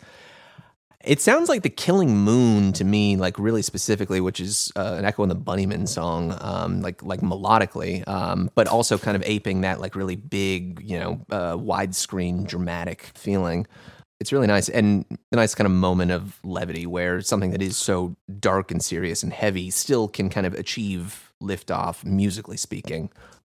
It sounds like the Killing Moon to me, like really specifically, which is uh, an Echo and the Bunnymen song, um, like like melodically, um, but also kind of aping that like really big, you know, uh, widescreen dramatic feeling. It's really nice and a nice kind of moment of levity where something that is so dark and serious and heavy still can kind of achieve liftoff, musically speaking.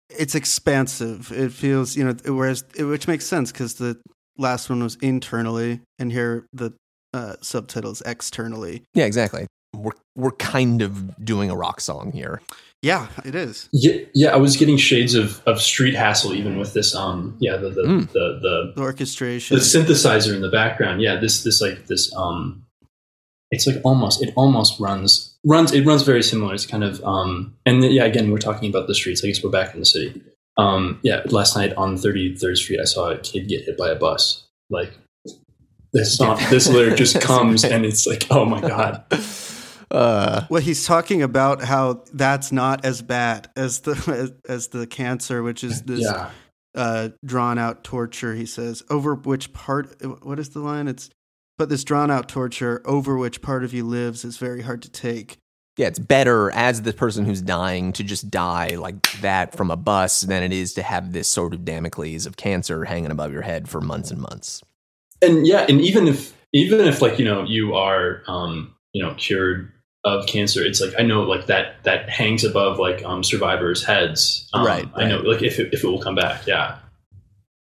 It's expansive. It feels, you know, whereas which makes sense because the last one was internally, and here the uh, subtitle is externally. Yeah, exactly. We're we're kind of doing a rock song here. Yeah, it is. Yeah, yeah, I was getting shades of, of street hassle even with this. Um, yeah, the the, Mm. the, the The orchestration. the synthesizer in the background. Yeah, this this like this um, it's like almost it almost runs runs it runs very similar. It's kind of um, and yeah, again we're talking about the streets. I guess we're back in the city. Um, yeah, last night on Thirty Third Street, I saw a kid get hit by a bus. Like this song, this lyric just comes and it's like, oh my god. Uh, Well, he's talking about how that's not as bad as the as, as the cancer, which is this Yeah, uh, drawn out torture. He says over which part. What is the line? It's but this drawn out torture over which part of you lives is very hard to take. yeah, it's better as the person who's dying to just die like that from a bus than it is to have this sort of Damocles of cancer hanging above your head for months and months. And yeah, and even if even if like you know you are um, you know cured of cancer, it's like I know like that that hangs above like um, survivors' heads. Um, Right, I know like if it, if it will come back. Yeah.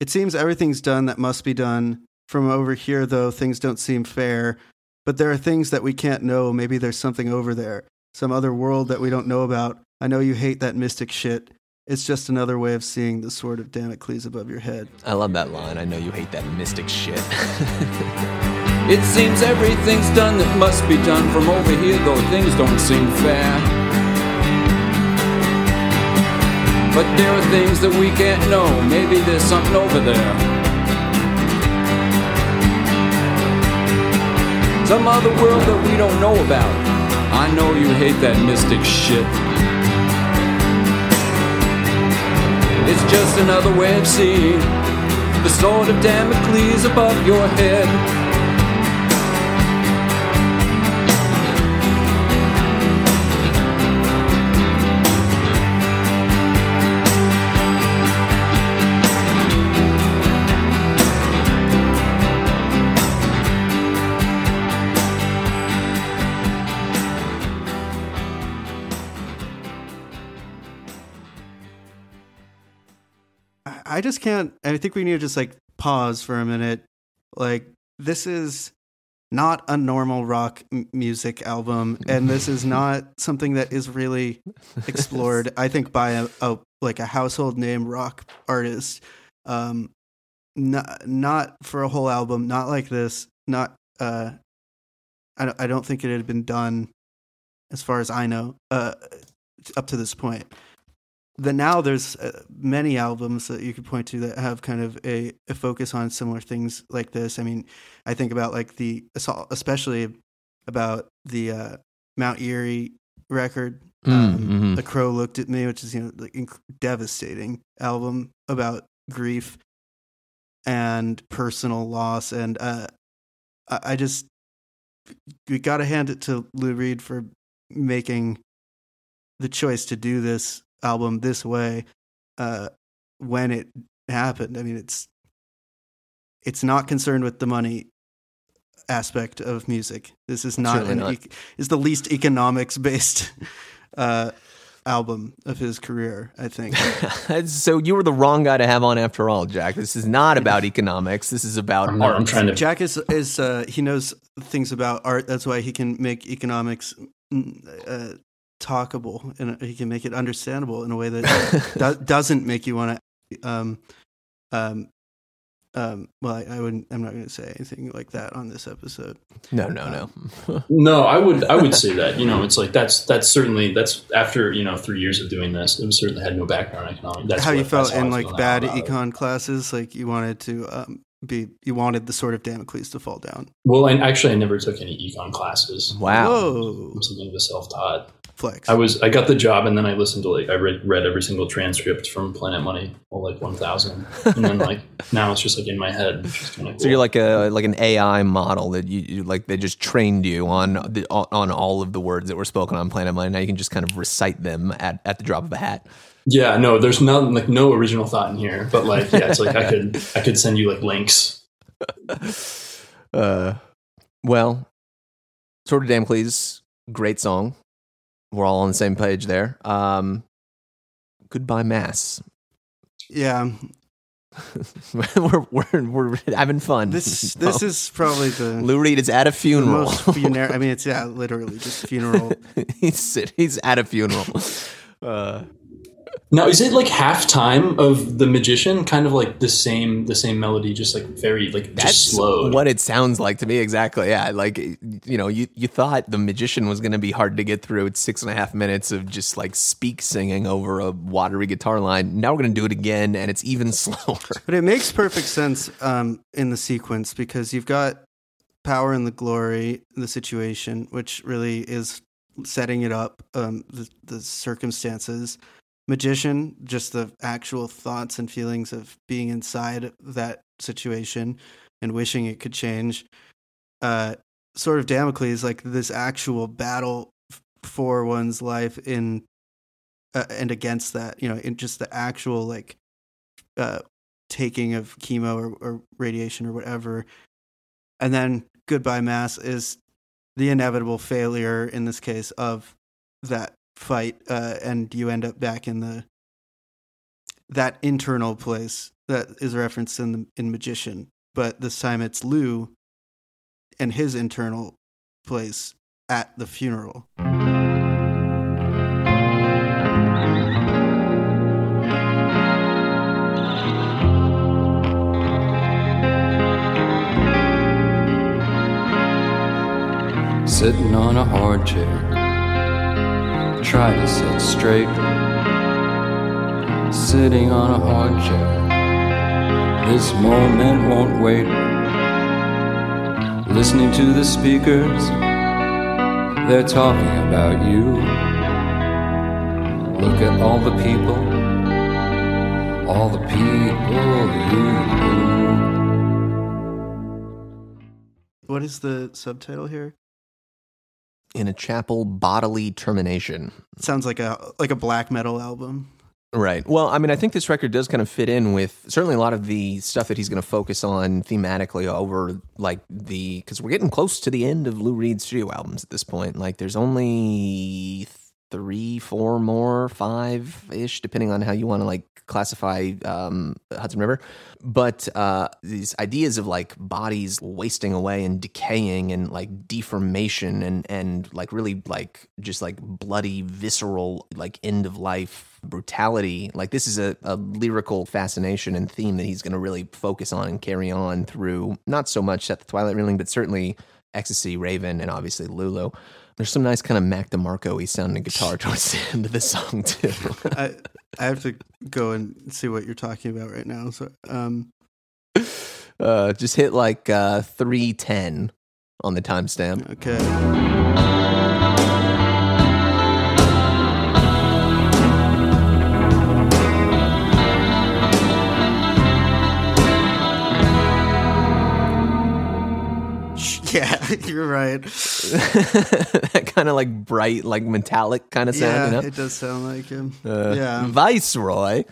It seems everything's done that must be done. From over here, though, things don't seem fair. But there are things that we can't know. Maybe there's something over there, some other world that we don't know about. I know you hate that mystic shit. It's just another way of seeing the sword of Damocles above your head. I love that line. I know you hate that mystic shit. It seems everything's done that must be done from over here, though things don't seem fair. But there are things that we can't know. Maybe there's something over there. Some other world that we don't know about. I know you hate that mystic shit. It's just another way of seeing the sword of Damocles above your head. I just can't. I think we need to just like pause for a minute. Like, this is not a normal rock m- music album, and this is not something that is really explored. I think by a, a like a household name rock artist. Um, not not for a whole album, not like this. Not uh, I don't, I don't think it had been done, as far as I know, uh, up to this point. The now there's uh, many albums that you could point to that have kind of a, a focus on similar things like this. I mean, I think about like the especially about the uh, Mount Eerie record. Mm, Um, mhm. The Crow looked at me, which is you know like inc- devastating album about grief and personal loss, and uh, I, I just we got to hand it to Lou Reed for making the choice to do this album this way uh, when it happened. I mean, it's it's not concerned with the money aspect of music. This is not Certainly an not. ec- is the least economics based uh, album of his career. I think. so you were the wrong guy to have on after all, Jack. This is not about economics. This is about I'm, art. I'm trying to. Jack is is uh, he knows things about art. That's why he can make economics mm, uh, talkable and he can make it understandable in a way that do- doesn't make you want to. Um, um, um, well, I, I wouldn't. I'm not going to say anything like that on this episode. No, no, no. No, I would I would say that. You know, it's like that's that's certainly that's after you know three years of doing this. It was certainly had no background in economics. That's how you felt in like bad about it. econ classes, like you wanted to um, be, you wanted the sort of Damocles to fall down. Well, and actually, I never took any econ classes. Wow. Whoa, I'm something of a self taught. flex. I was I got the job and then I listened to like I read read every single transcript from Planet Money, all like one thousand, and then like now it's just like in my head, which is kind of cool. So you're like a like an AI model that you, you like they just trained you on the, on all of the words that were spoken on Planet Money. Now you can just kind of recite them at, at the drop of a hat. yeah, no, there's no like no original thought in here, but like yeah, it's like I could I could send you like links. Uh, well, Sword of Damocles, great song. We're all on the same page there. Um, goodbye, Mass. yeah, we're, we're we're having fun. this this is probably the Lou Reed is at a funeral. funeral. I mean, it's yeah, literally just funeral. he's he's at a funeral. Uh, Now is it like halftime of the magician, kind of like the same the same melody, just like very like that's just slowed. what it sounds like to me. Exactly. Yeah. Like you know, you you thought the magician was going to be hard to get through. It's six and a half minutes of just like speak singing over a watery guitar line. Now we're going to do it again, and it's even slower. But it makes perfect sense um, in the sequence because you've got power and the glory, the situation, which really is setting it up, um, the, the circumstances. Magician, just the actual thoughts and feelings of being inside that situation and wishing it could change. Uh, sort of Damocles, like this actual battle for one's life in uh, and against that, you know, in just the actual like uh, taking of chemo or, or radiation or whatever. And then goodbye mass is the inevitable failure in this case of that fight, uh, and you end up back in the that internal place that is referenced in the in Magician, but this time it's Lou and his internal place at the funeral. Sitting on a hard chair, try to sit straight. Sitting on a hard chair, this moment won't wait. Listening to the speakers, they're talking about you. Look at all the people, all the people you. What is the subtitle here? In a chapel, bodily termination. Sounds like a like a black metal album. Right. Well, I mean, I think this record does kind of fit in with certainly a lot of the stuff that he's going to focus on thematically over like the because we're getting close to the end of Lou Reed's studio albums at this point. Like, there's only three, four more, five ish, depending on how you want to like classify um, Hudson River. But uh, these ideas of like bodies wasting away and decaying and like deformation and and like really like just like bloody, visceral, like end of life brutality. Like this is a, a lyrical fascination and theme that he's going to really focus on and carry on through not so much Set the Twilight Reeling, but certainly Ecstasy, Raven, and obviously Lulu. There's some nice kind of Mac DeMarco y sounding guitar towards the end of the song too. I I have to go and see what you're talking about right now. So um uh, just hit like uh, 310 on the timestamp. okay. you're right. that kind of like bright, like metallic kind of Yeah, sound, you know? it does sound like him. Uh, yeah, Viceroy.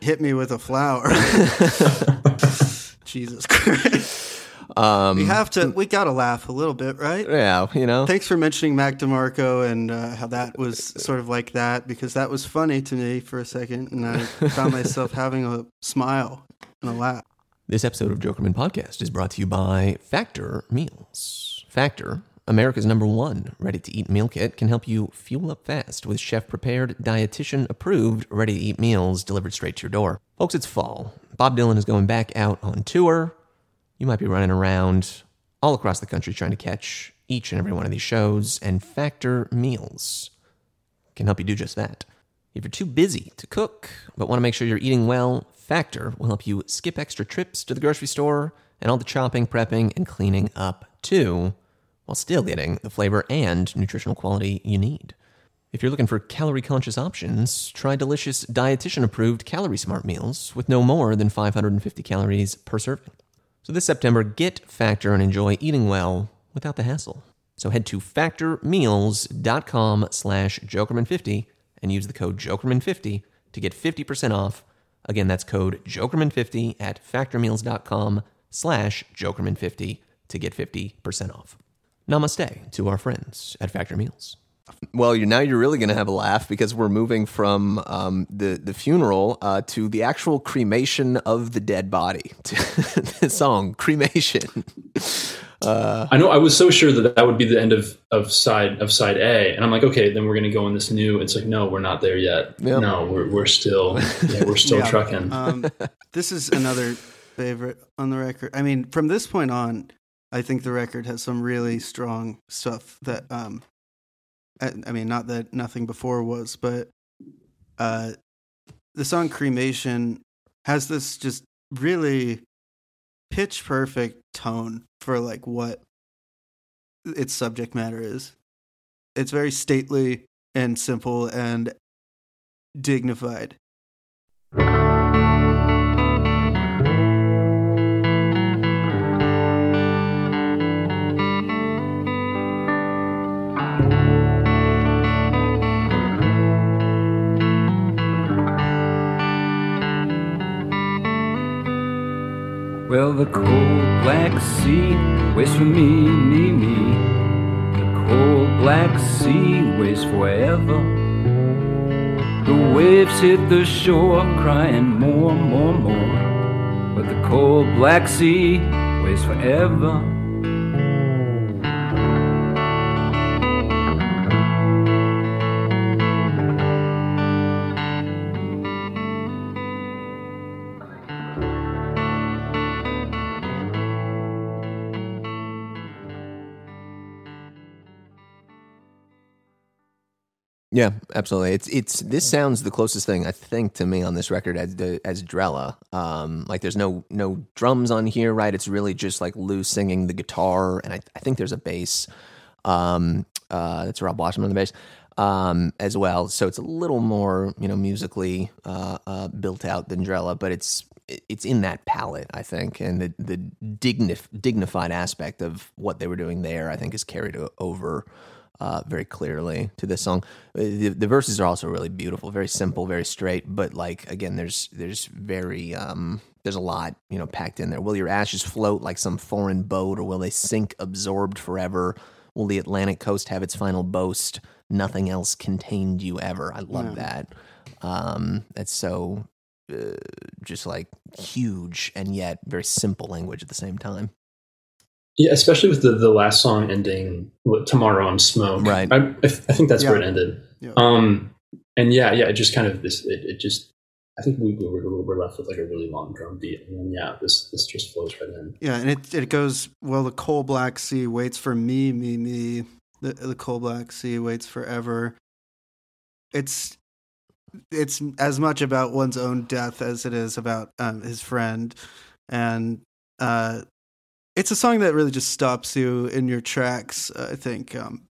hit me with a flower. Jesus Christ. Um, We have to. We gotta laugh a little bit, right? yeah, you know? Thanks for mentioning Mac DeMarco and uh, how that was sort of like that because that was funny to me for a second, and I found myself having a smile and a laugh. This episode of Jokermen Podcast is brought to you by Factor Meals. Factor, America's number one ready to eat meal kit, can help you fuel up fast with chef prepared, dietitian approved, ready to eat meals delivered straight to your door. Folks, it's fall. Bob Dylan is going back out on tour. You might be running around all across the country trying to catch each and every one of these shows, and Factor Meals can help you do just that. If you're too busy to cook but want to make sure you're eating well, Factor will help you skip extra trips to the grocery store and all the chopping, prepping, and cleaning up too, while still getting the flavor and nutritional quality you need. If you're looking for calorie conscious options, try delicious dietitian approved calorie smart meals with no more than 550 calories per serving. So this September, get Factor and enjoy eating well without the hassle. So head to factormeals.com slash Jokerman50 and use the code Jokerman50 to get 50% off. Again, that's code Jokerman50 at factormeals.com slash Jokerman50 to get 50% off. Namaste to our friends at Factor Meals. Well, you're, now you're really going to have a laugh because we're moving from um, the the funeral uh, to the actual cremation of the dead body. The song "Cremation." I know I was so sure that that would be the end of, of side of side A, and I'm like, okay, then we're gonna go in this new. It's like, no, we're not there yet. Yep. No, we're we're still yeah, we're still Yeah. trucking. Um, this is another favorite on the record. I mean, from this point on, I think the record has some really strong stuff that, um, I, I mean, not that nothing before was, but uh, the song Cremation has this just really pitch perfect tone for like what its subject matter is. It's very stately and simple and dignified. Well, the cold black sea waits for me, me, me. The cold black sea waits forever. The waves hit the shore, crying more, more, more. But the cold black sea waits forever. Yeah, absolutely. It's it's this sounds the closest thing I think to me on this record as as Drella. Um, like there's no no drums on here, right? It's really just like Lou singing the guitar, and I, I think there's a bass. Um, uh, that's Rob Wasserman on the bass, um, as well. So it's a little more you know musically uh, uh, built out than Drella, but it's it's in that palette, I think, and the the dignif- dignified aspect of what they were doing there, I think, is carried over uh, very clearly to this song. Uh, The, the verses are also really beautiful, very simple, very straight. But like again, there's there's very um, there's a lot you know packed in there. Will your ashes float like some foreign boat, or will they sink absorbed forever? Will the Atlantic coast have its final boast? Nothing else contained you ever. I love Yeah. that. Um, that's so uh, just like huge and yet very simple language at the same time. Yeah, especially with the, the last song ending what, "Tomorrow I'm Smoke." Right. I, I, I think that's where it ended. Yeah. Um, and yeah, yeah, it just kind of this. It, it just. I think we, we were, we're left with like a really long drum beat, and then yeah, this this just flows right in. Yeah, and it it goes well. The coal black sea waits for me, me, me. The the coal black sea waits forever. It's it's as much about one's own death as it is about um, his friend, and uh, it's a song that really just stops you in your tracks. I think. Um,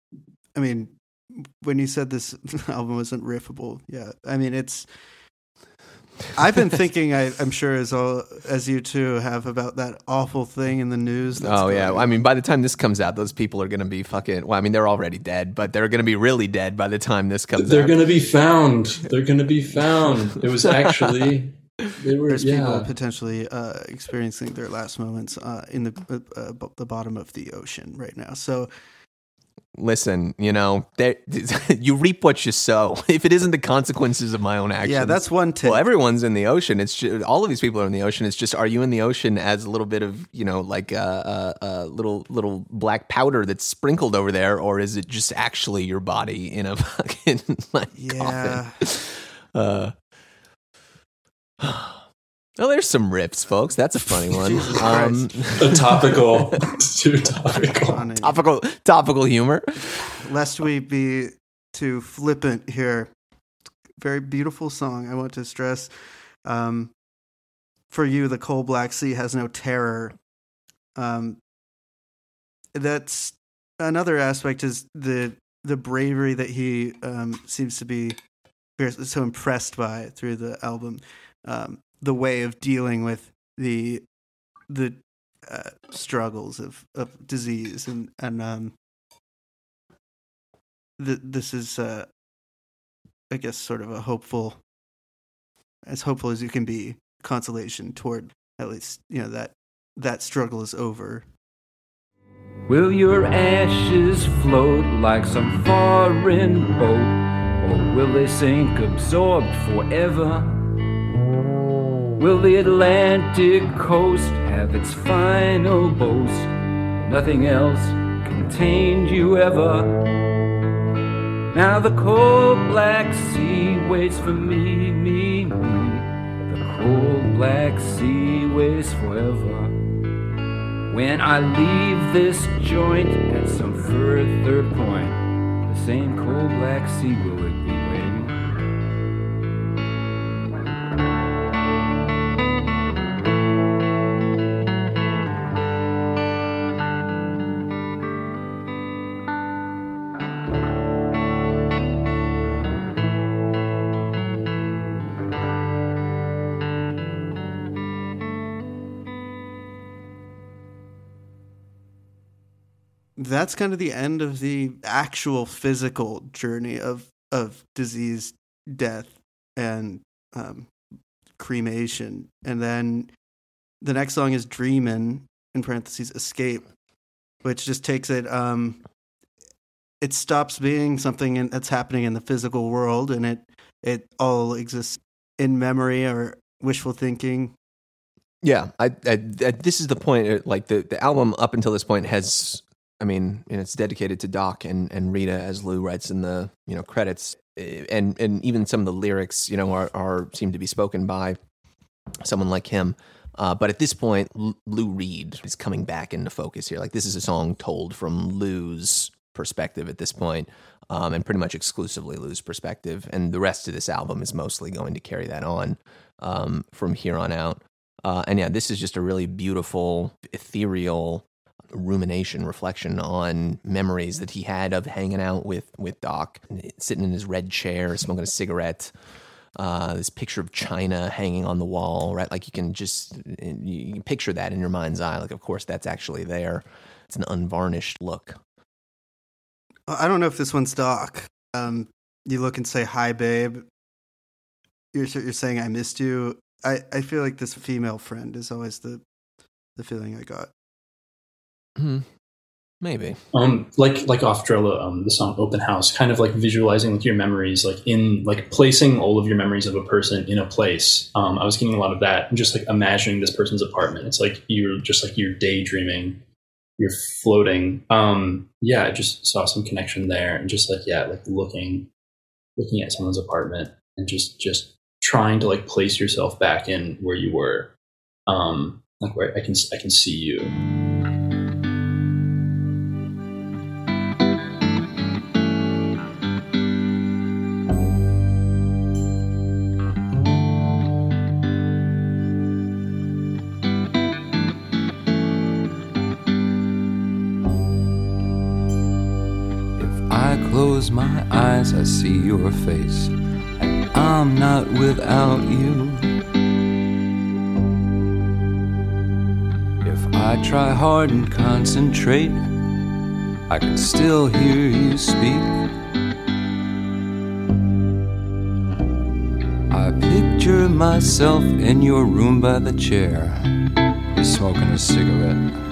I mean, when you said this album wasn't riffable, yeah. I mean, it's. I've been thinking, I, I'm sure as all as you too have about that awful thing in the news. that's Oh yeah, going I mean, by the time this comes out, those people are going to be fucking. Well, I mean, they're already dead, but they're going to be really dead by the time this comes out. They're gonna be found. They're gonna be found. It was actually they were There's people potentially uh, experiencing their last moments uh, in the uh, uh, the bottom of the ocean right now. So Listen, you know, you reap what you sow. If it isn't the consequences of my own actions, yeah, that's one tip. Well, everyone's in the ocean. It's just, all of these people are in the ocean. It's just, are you in the ocean as a little bit of, you know, like a, a, a little little black powder that's sprinkled over there, or is it just actually your body in a fucking like yeah, coffin? Uh, oh, there's some riffs, folks. That's a funny one. Um, A topical, too topical. topical topical humor. Lest we be too flippant here. Very beautiful song. I want to stress. Um, for you, the coal black sea has no terror. Um, that's another aspect is the the bravery that he um, seems to be so impressed by through the album. Um, the way of dealing with the the uh, struggles of, of disease and and um, th- this is uh, I guess sort of a hopeful as hopeful as you can be consolation toward at least you know that that struggle is over Will your ashes float like some foreign boat? Or will they sink absorbed forever? Will the Atlantic coast have its final boast? Nothing else contained you ever. Now the cold black sea waits for me, me, me. The cold black sea waits forever. When I leave this joint at some further point, the same cold black sea will it be waiting? That's kind of the end of the actual physical journey of of disease, death, and um, cremation. And then the next song is "Dreamin'" in parentheses "Escape," which just takes it. Um, it stops being something in, that's happening in the physical world, and it it all exists in memory or wishful thinking. Yeah, I, I, I this is the point. Like the the album up until this point has, I mean, and it's dedicated to Doc and and Rita, as Lou writes in the you know credits, eh, and and even some of the lyrics, you know, are are seem to be spoken by someone like him. Uh, but at this point, Lou Reed is coming back into focus here. Like this is a song told from Lou's perspective at this point, um, and pretty much exclusively Lou's perspective. And the rest of this album is mostly going to carry that on um, from here on out. Uh, and yeah, this is just a really beautiful, ethereal rumination, reflection on memories that he had of hanging out with with Doc, sitting in his red chair, smoking a cigarette. Uh, this picture of China hanging on the wall, right? Like you can just you can picture that in your mind's eye. Like, of course, that's actually there. It's an unvarnished look. I don't know if this one's Doc. Um, you look and say, "Hi, babe." You're you're saying, "I missed you." I, I feel like this female friend is always the the feeling I got. Hmm. Maybe. Um, like like off Drella, um, the song "Open House," kind of like visualizing like your memories, like in like placing all of your memories of a person in a place. Um, I was getting a lot of that, and just like imagining this person's apartment. It's like you're just like you're daydreaming, you're floating. Um, yeah, I just saw some connection there, and just like yeah, like looking, looking at someone's apartment, and just just trying to like place yourself back in where you were. Um, like where I can I can see you. My eyes, I see your face, and I'm not without you. If I try hard and concentrate, I can still hear you speak. I picture myself in your room by the chair, smoking a cigarette.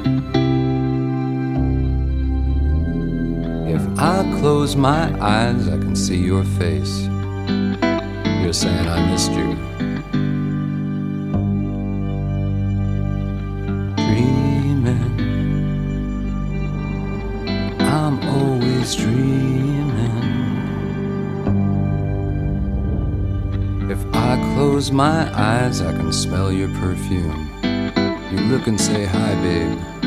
I close my eyes, I can see your face. You're saying I missed you. Dreaming. I'm always dreaming. If I close my eyes, I can smell your perfume. You look and say, Hi, babe.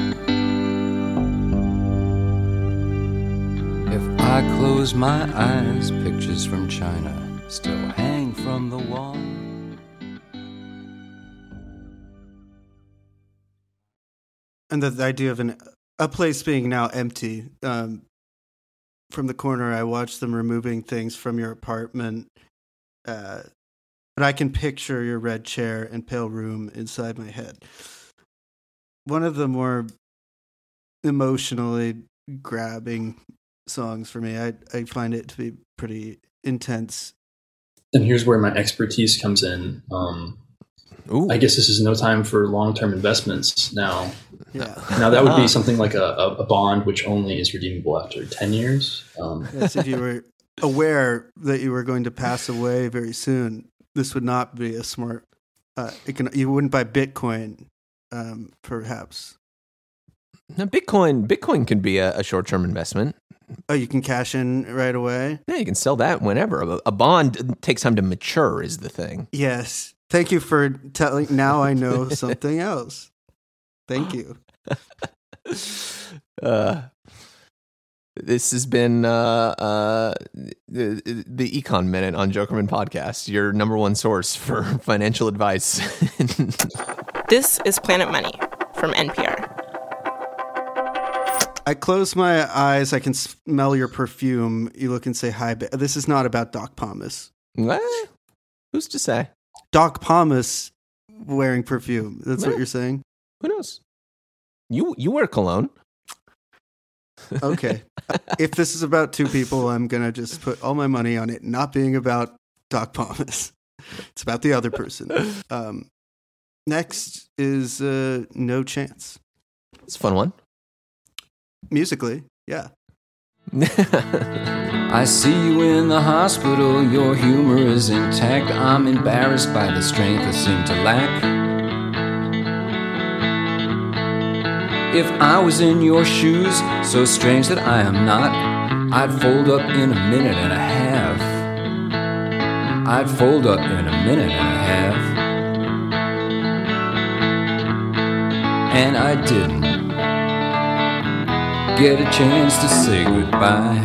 I close my eyes, pictures from China still hang from the wall. and the, idea of an a place being now empty. Um, from the corner, I watched them removing things from your apartment, uh, but I can picture your red chair and pale room inside my head. One of the more emotionally grabbing songs for me. I I find it to be pretty intense. And here's where my expertise comes in. Um, Ooh. I guess this is no time for long-term investments now. Yeah. Now that would be something like a, a, a bond which only is redeemable after ten years. Um, Yes, if you were aware that you were going to pass away very soon, this would not be a smart. Uh, it can you wouldn't buy Bitcoin, um, perhaps. Now, Bitcoin, Bitcoin can be a, a short-term investment. Oh, you can cash in right away. Yeah, you can sell that whenever. A, a bond takes time to mature, is the thing. Yes. Thank you for telling. Now I know something else. Thank you. Uh, this has been uh, uh, the, the Econ Minute on Jokermen Podcast, your number one source for financial advice. This is Planet Money from NPR. I close my eyes. I can smell your perfume. You look and say hi. Ba-. This is not about Doc Pomus. What? Who's to say? Doc Pomus wearing perfume. That's what you're saying. Who knows? You you wear cologne. Okay. if this is about two people, I'm gonna just put all my money on it not being about Doc Pomus. It's about the other person. Um, next is uh, No Chance. It's a fun one. Musically, yeah. I see you in the hospital, your humor is intact. I'm embarrassed by the strength I seem to lack. If I was in your shoes, so strange that I am not, I'd fold up in a minute and a half. I'd fold up in a minute and a half. And I didn't get a chance to say goodbye.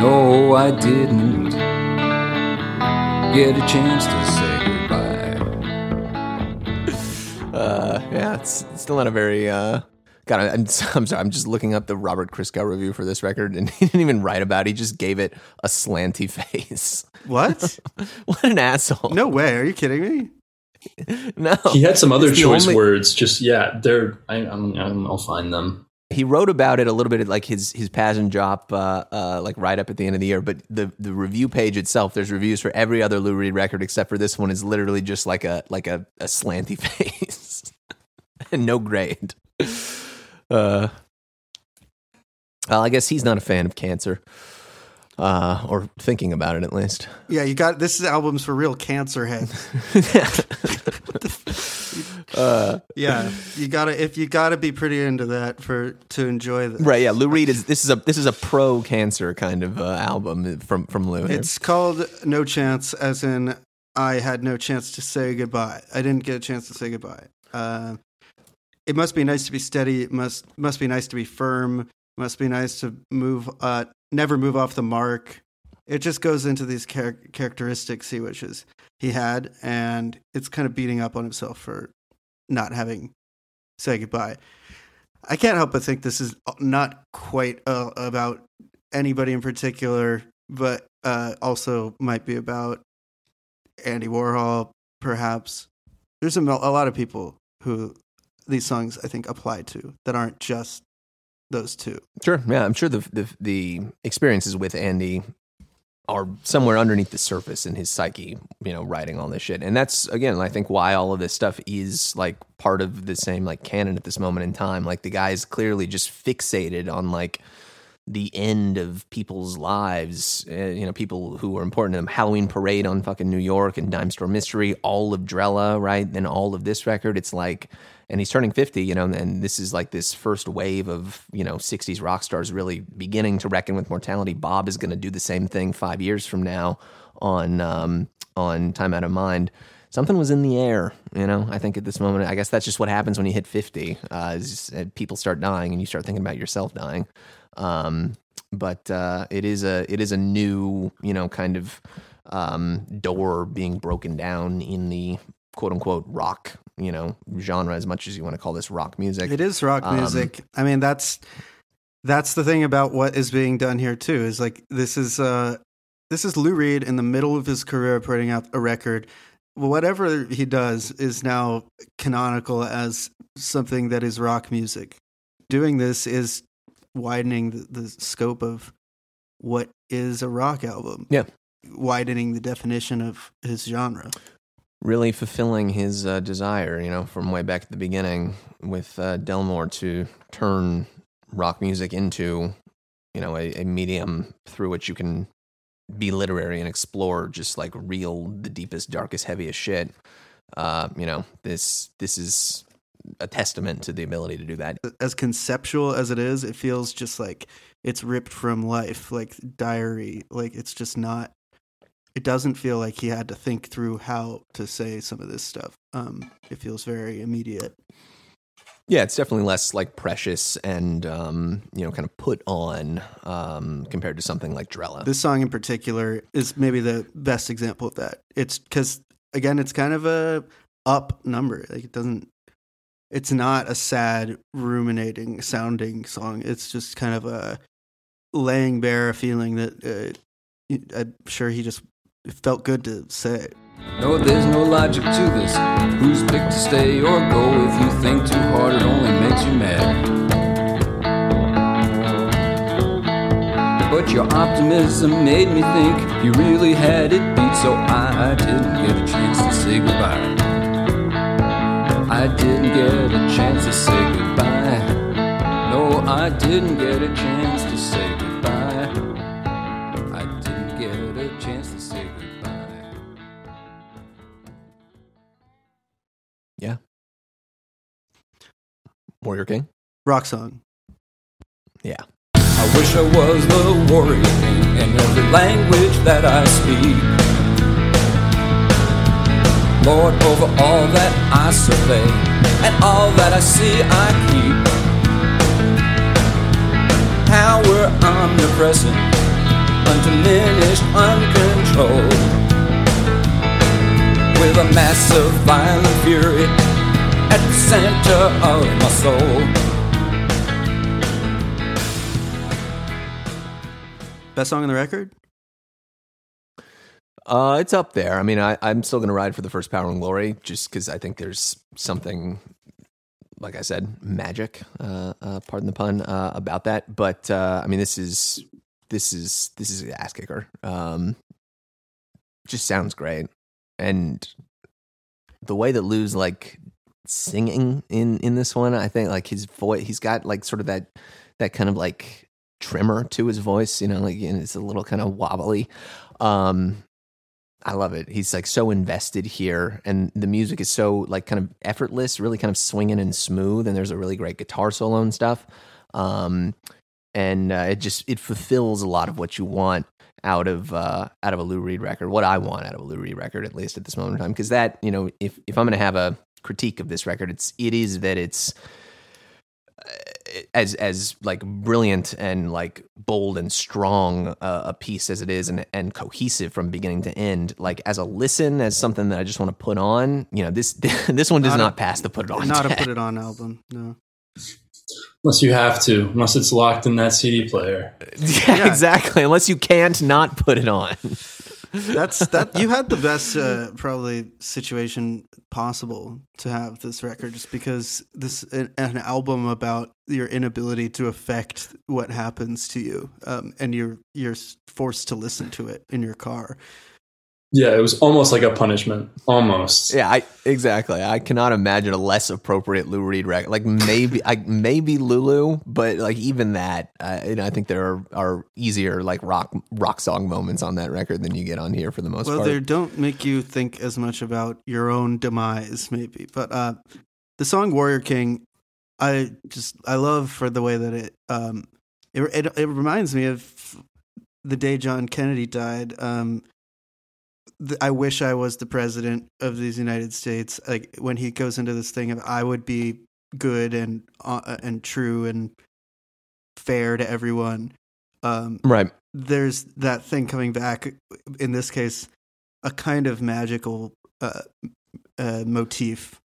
No, I didn't get a chance to say goodbye. Uh, yeah, it's, it's still not a very. Uh, God, I'm, I'm sorry. I'm just looking up the Robert Christgau review for this record, and he didn't even write about. it. He just gave it a slanty face. What? what an asshole! no way. Are you kidding me? no. he had some other choice only- words. Just yeah, they're. I, I'm, I'm, I'll find them. he wrote about it a little bit like his his passion drop uh, uh, like right up at the end of the year but the the review page itself there's reviews for every other Lou Reed record except for this one is literally just like a like a, a slanty face and no grade Uh, well, I guess he's not a fan of cancer, uh, or thinking about it at least. Yeah, you got this is albums for real cancer head. uh, Yeah, you gotta if you gotta be pretty into that for to enjoy this. right? Yeah, Lou Reed is this is a this is a pro cancer kind of uh, album from from Lou. here. It's called No Chance, as in I had no chance to say goodbye. I didn't get a chance to say goodbye. Uh, it must be nice to be steady. It must must be nice to be firm. It must be nice to move, uh, never move off the mark. It just goes into these char- characteristics he wishes he had, and it's kind of beating up on himself for not having say goodbye. I can't help but think this is not quite uh, about anybody in particular, but uh, also might be about Andy Warhol, perhaps. There's a, a lot of people who these songs I think apply to that aren't just those two. Sure. Yeah, I'm sure the the, the experiences with Andy are somewhere underneath the surface in his psyche, you know, writing all this shit. And that's again, I think why all of this stuff is like part of the same like canon at this moment in time. Like the guy's clearly just fixated on like the end of people's lives, uh, you know, people who are important to them. Halloween Parade on fucking New York and Dime Store Mystery, all of Drella, right? Then all of this record. It's like, and he's turning 50, you know, and this is like this first wave of, you know, 60s rock stars really beginning to reckon with mortality. Bob is going to do the same thing five years from now on, um, on Time Out of Mind. Something was in the air, you know. I think at this moment, I guess that's just what happens when you hit fifty. Uh, is, uh, people start dying, and you start thinking about yourself dying. Um, but uh, it is a it is a new you know kind of um, door being broken down in the quote unquote rock you know genre as much as you want to call this rock music. It is rock Um, music. I mean, that's that's the thing about what is being done here too. Is like this is uh this is Lou Reed in the middle of his career putting out a record. Whatever he does is now canonical as something that is rock music. Doing this is widening the, the scope of what is a rock album. Yeah. Widening the definition of his genre. Really fulfilling his uh, desire, you know, from way back at the beginning with uh, Delmore to turn rock music into, you know, a, a medium through which you can be literary and explore just like real, the deepest, darkest, heaviest shit. Uh, you know, this this is a testament to the ability to do that. as conceptual as it is, it feels just like it's ripped from life, like diary. Like it's just not. It doesn't feel like he had to think through how to say some of this stuff. Um, it feels very immediate. Yeah, it's definitely less like precious and um, you know, kind of put on um, compared to something like Drella. This song in particular is maybe the best example of that. It's because again, it's kind of a up number. Like it doesn't. It's not a sad, ruminating sounding song. It's just kind of a laying bare a feeling that uh, I'm sure he just it felt good to say. it. No, there's no logic to this. Who's picked to stay or go? If you think too hard, it only makes you mad. But your optimism made me think you really had it beat, so I didn't get a chance to say goodbye. I didn't get a chance to say goodbye. No, I didn't get a chance to say goodbye. Warrior King? Rock song. Yeah. I wish I was the warrior king in every language that I speak. Lord over all that I survey, and all that I see I keep. Power omnipresent, undiminished, uncontrolled. With a massive violent fury at the center of my soul. Best song on the record? Uh, it's up there. I mean, I, I'm still going to ride for the first Power and Glory just because I think there's something, like I said, magic, uh, uh, pardon the pun, uh, about that. But uh, I mean, this is this is this is an ass kicker. Um, just sounds great, and the way that Lou's like singing in in this one. I think like his voice, he's got like sort of that that kind of like tremor to his voice. You know, like and it's a little kind of wobbly. Um, I love it. He's like so invested here, and the music is so like kind of effortless, really kind of swinging and smooth. And there's a really great guitar solo and stuff. Um, and uh, it just it fulfills a lot of what you want out of uh, out of a Lou Reed record. What I want out of a Lou Reed record, at least at this moment in time, because that you know, if if I'm to have a critique of this record, it's it is that it's uh, as as like brilliant and like bold and strong uh, a piece as it is and and cohesive from beginning to end like as a listen as something that I just want to put on you know this this one does Not a- pass the put it on Not a put it on album. No. Unless you have to, unless it's locked in that CD player. yeah, Yeah. exactly unless you can't not put it on That's that you had the best uh, probably situation possible to have this record just because this an, an album about your inability to affect what happens to you um, and you're you're forced to listen to it in your car. Yeah, it was almost like a punishment. Almost. Yeah, I exactly. I cannot imagine a less appropriate Lou Reed record. Like maybe, I maybe Lulu, but like even that, uh, you know, I think there are, are easier like rock rock song moments on that record than you get on here for the most Well, part. Well, they don't make you think as much about your own demise, maybe. But uh, the song "Warrior King," I just I love for the way that it um, it it, it reminds me of the day John Kennedy died. Um, the, I wish I was the president of these United States. Like when he goes into this thing of I would be good and uh, and true and fair to everyone. Um, right. there's that thing coming back in this case a kind of magical uh, uh, motif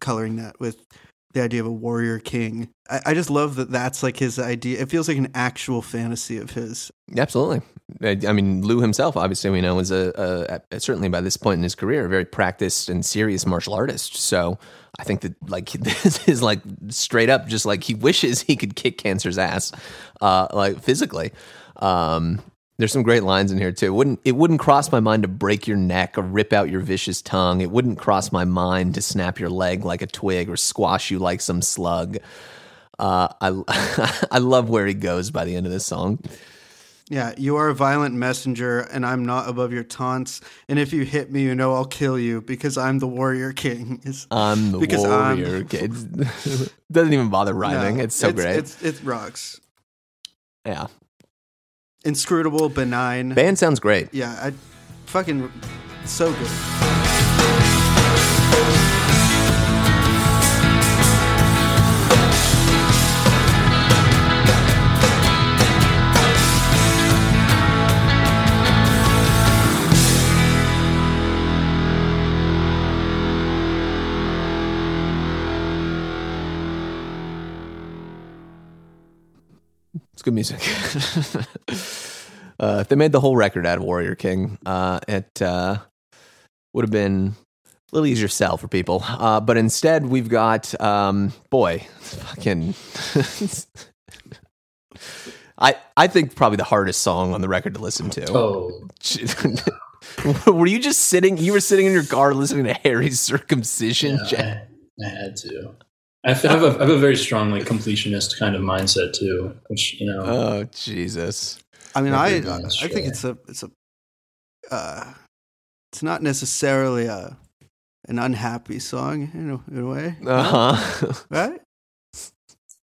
coloring that with the idea of a warrior king I, I just love that that's like his idea it feels like an actual fantasy of his Absolutely. I I mean, Lou himself, obviously, we know, is a, a, certainly by this point in his career, a very practiced and serious martial artist. So I think that like this is like straight up, just like he wishes he could kick cancer's ass, uh, like physically. Um, there's some great lines in here too. It wouldn't it wouldn't cross my mind to break your neck or rip out your vicious tongue. It wouldn't cross my mind to snap your leg like a twig or squash you like some slug. Uh, I I love where he goes by the end of this song. yeah you are a violent messenger and i'm not above your taunts and if you hit me you know i'll kill you because i'm the warrior king It's- I'm the Because I'm- warrior. It's, doesn't even bother rhyming. No, it's so great. it's, it rocks yeah, inscrutable benign band sounds great. yeah i fucking so good It's good music. uh, if they made the whole record out of Warrior King, uh, it uh, would have been a little easier sell for people. Uh, but instead, we've got um, boy, fucking. I I think probably the hardest song on the record to listen to. Oh, were you just sitting? You were sitting in your car listening to Harry's circumcision. yeah? I, I had to. I f- I have, a, I have a very strong like completionist kind of mindset too, which you know. Oh Jesus! I mean, I I astray. think it's a it's a uh, it's not necessarily a an unhappy song in a, in a way, Uh huh. right?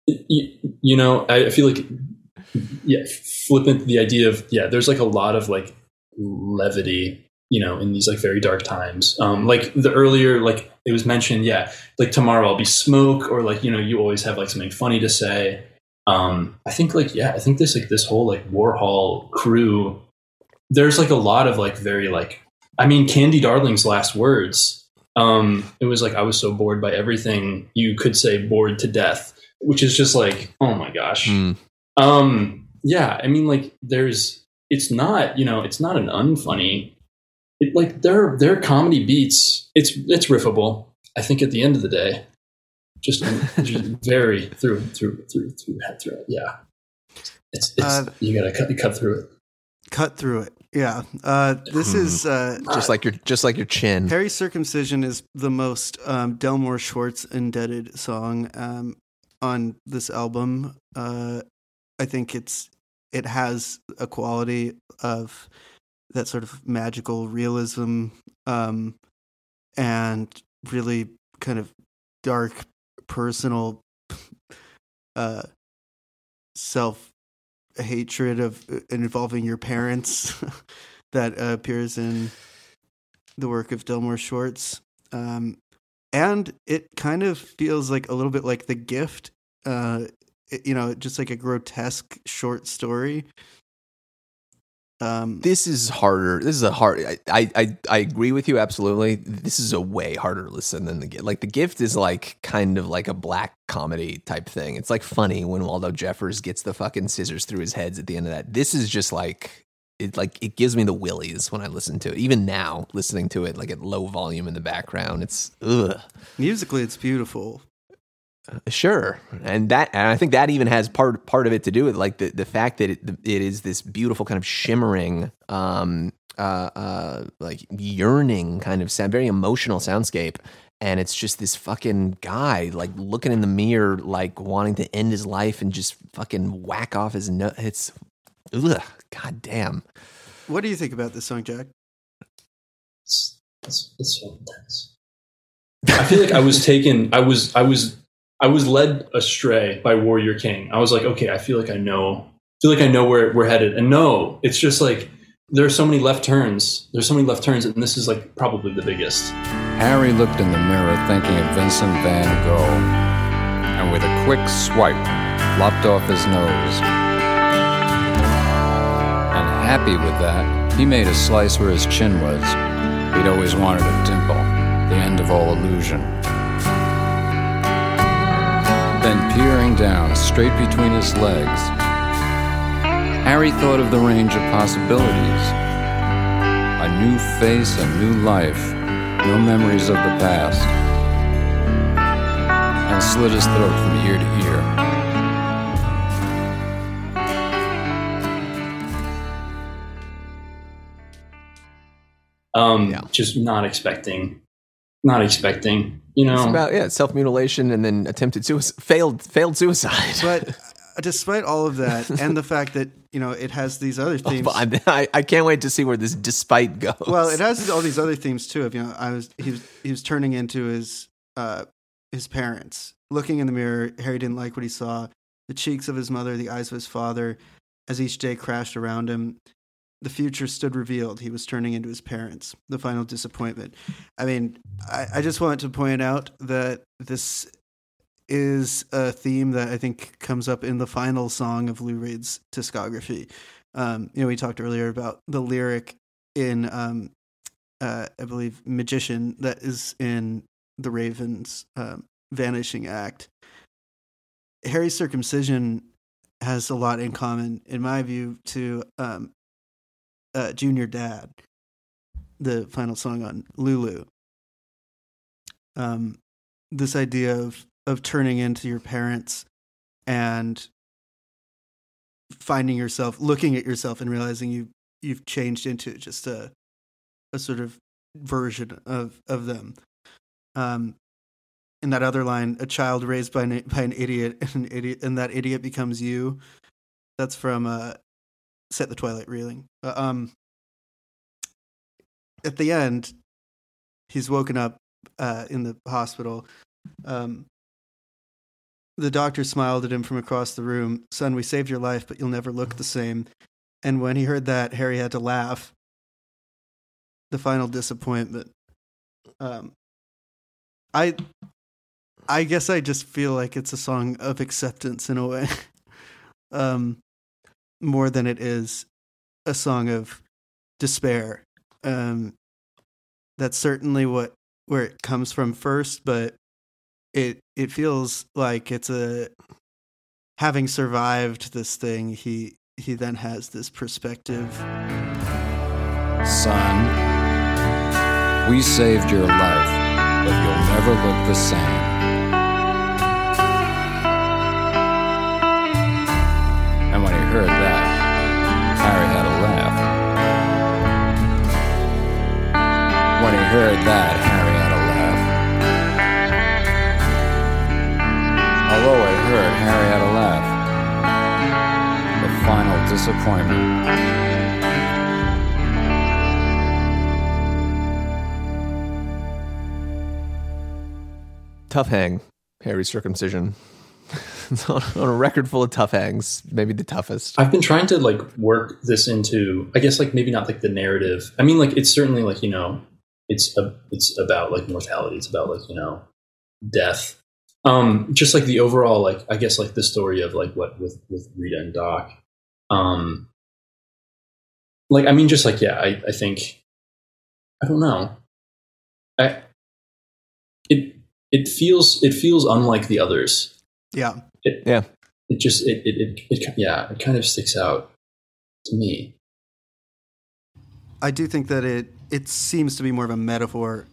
you, you know, I feel like yeah, flippant the idea of yeah, there's like a lot of like levity, you know, in these like very dark times. Um, like the earlier, like it was mentioned, yeah, like tomorrow I'll be smoke, or like you know, you always have like something funny to say. Um, I think like yeah, I think this like this whole like Warhol crew. There's like a lot of like very like I mean, Candy Darling's last words. Um, it was like I was so bored by everything. You could say bored to death, which is just like oh my gosh. Hmm. Um, yeah, I mean, like, there's, it's not, you know, it's not an unfunny. It, like, their there are comedy beats. It's, it's riffable. I think at the end of the day, just, just very through, through, through, through, through. it. Yeah, it's, it's Uh, you gotta cut, cut through it. cut through it. Yeah. Uh, this Hmm. is uh, Just like your just like your chin. Harry Circumcision is the most um, Delmore Schwartz indebted song um, on this album. Uh, I think it's it has a quality of that sort of magical realism um, and really kind of dark personal uh, self hatred of uh, involving your parents that uh, appears in the work of Delmore Schwartz. Um, and it kind of feels like a little bit like The Gift, uh, it- you know, just like a grotesque short story. Um, This is harder. This is a hard. I, I I agree with you absolutely. This is a way harder listen than the gift. Like the gift is like kind of like a black comedy type thing. It's like funny when Waldo Jeffers gets the fucking scissors through his heads at the end of that. This is just like it. Like it gives me the willies when I listen to it. Even now, listening to it like at low volume in the background, it's ugh. musically, it's beautiful. Sure, and that and I think that even has part part of it to do with like the the fact that it it is this beautiful kind of shimmering, um, uh, uh, like yearning kind of sound, very emotional soundscape, and it's just this fucking guy like looking in the mirror, like wanting to end his life and just fucking whack off his nut. It's ugh, god damn. What do you think about this song, Jack? It's, it's, it's so intense. I feel like I was taken. I was. I was. I was led astray by Warrior King. I was like, okay, I feel like I know. I feel like I know where we're headed. And no, it's just like there are so many left turns. There's so many left turns, and this is like probably the biggest. Harry looked in the mirror thinking of Vincent van Gogh, and with a quick swipe, lopped off his nose. And happy with that, he made a slice where his chin was. He'd always wanted a dimple, the end of all illusion. Then peering down, straight between his legs, Harry thought of the range of possibilities. A new face, a new life, no memories of the past. And slit his throat from ear to ear. Um, Yeah. just not expecting, not expecting. You know, It's about yeah, self mutilation and then attempted suicide, failed failed suicide. But uh, despite all of that, and the fact that you know it has these other themes. But I, I can't wait to see where this despite goes. well, it has all these other themes too. Of you know, I was he was he was turning into his uh his parents, looking in the mirror. Harry didn't like what he saw. The cheeks of his mother, the eyes of his father, as each day crashed around him. The future stood revealed. He was turning into his parents. The final disappointment. I mean, I, I just want to point out that this is a theme that I think comes up in the final song of Lou Reed's discography. Um, you know, we talked earlier about the lyric in, um, uh, I believe, Magician that is in the Ravens' um, Vanishing Act. Harry's circumcision has a lot in common, in my view, to um, uh, Junior Dad, the final song on Lulu. Um, this idea of of turning into your parents and finding yourself looking at yourself and realizing you you've changed into just a a sort of version of of them um in that other line a child raised by an, by an idiot and an idiot and that idiot becomes you that's from uh Set the Twilight Reeling uh, um at the end he's woken up uh in the hospital um the doctor smiled at him from across the room. Son, we saved your life, but you'll never look the same. And when he heard that, Harry had to laugh. The final disappointment. Um, I, I guess I just feel like it's a song of acceptance in a way, um, more than it is a song of despair. Um, that's certainly what where it comes from first, but it it feels like it's a having survived this thing he he then has this perspective Son, we saved your life, but you'll never look the same. Heard that, Harry had a laugh. Although I heard Harry had a laugh. The final disappointment. Tough hang, Harry's circumcision. On, on a record full of tough hangs, maybe the toughest. I've been trying to like work this into, I guess, like maybe not like the narrative. I mean, like it's certainly like you know, it's a, it's about like mortality. It's about like you know, death. Um, just like the overall, like I guess, like the story of like what with with Rita and Doc. Um, like I mean, just like yeah, I I think I don't know. I it it feels it feels unlike the others. Yeah. It, Yeah. It just it it, it it yeah it kind of sticks out to me. I do think that it it seems to be more of a metaphor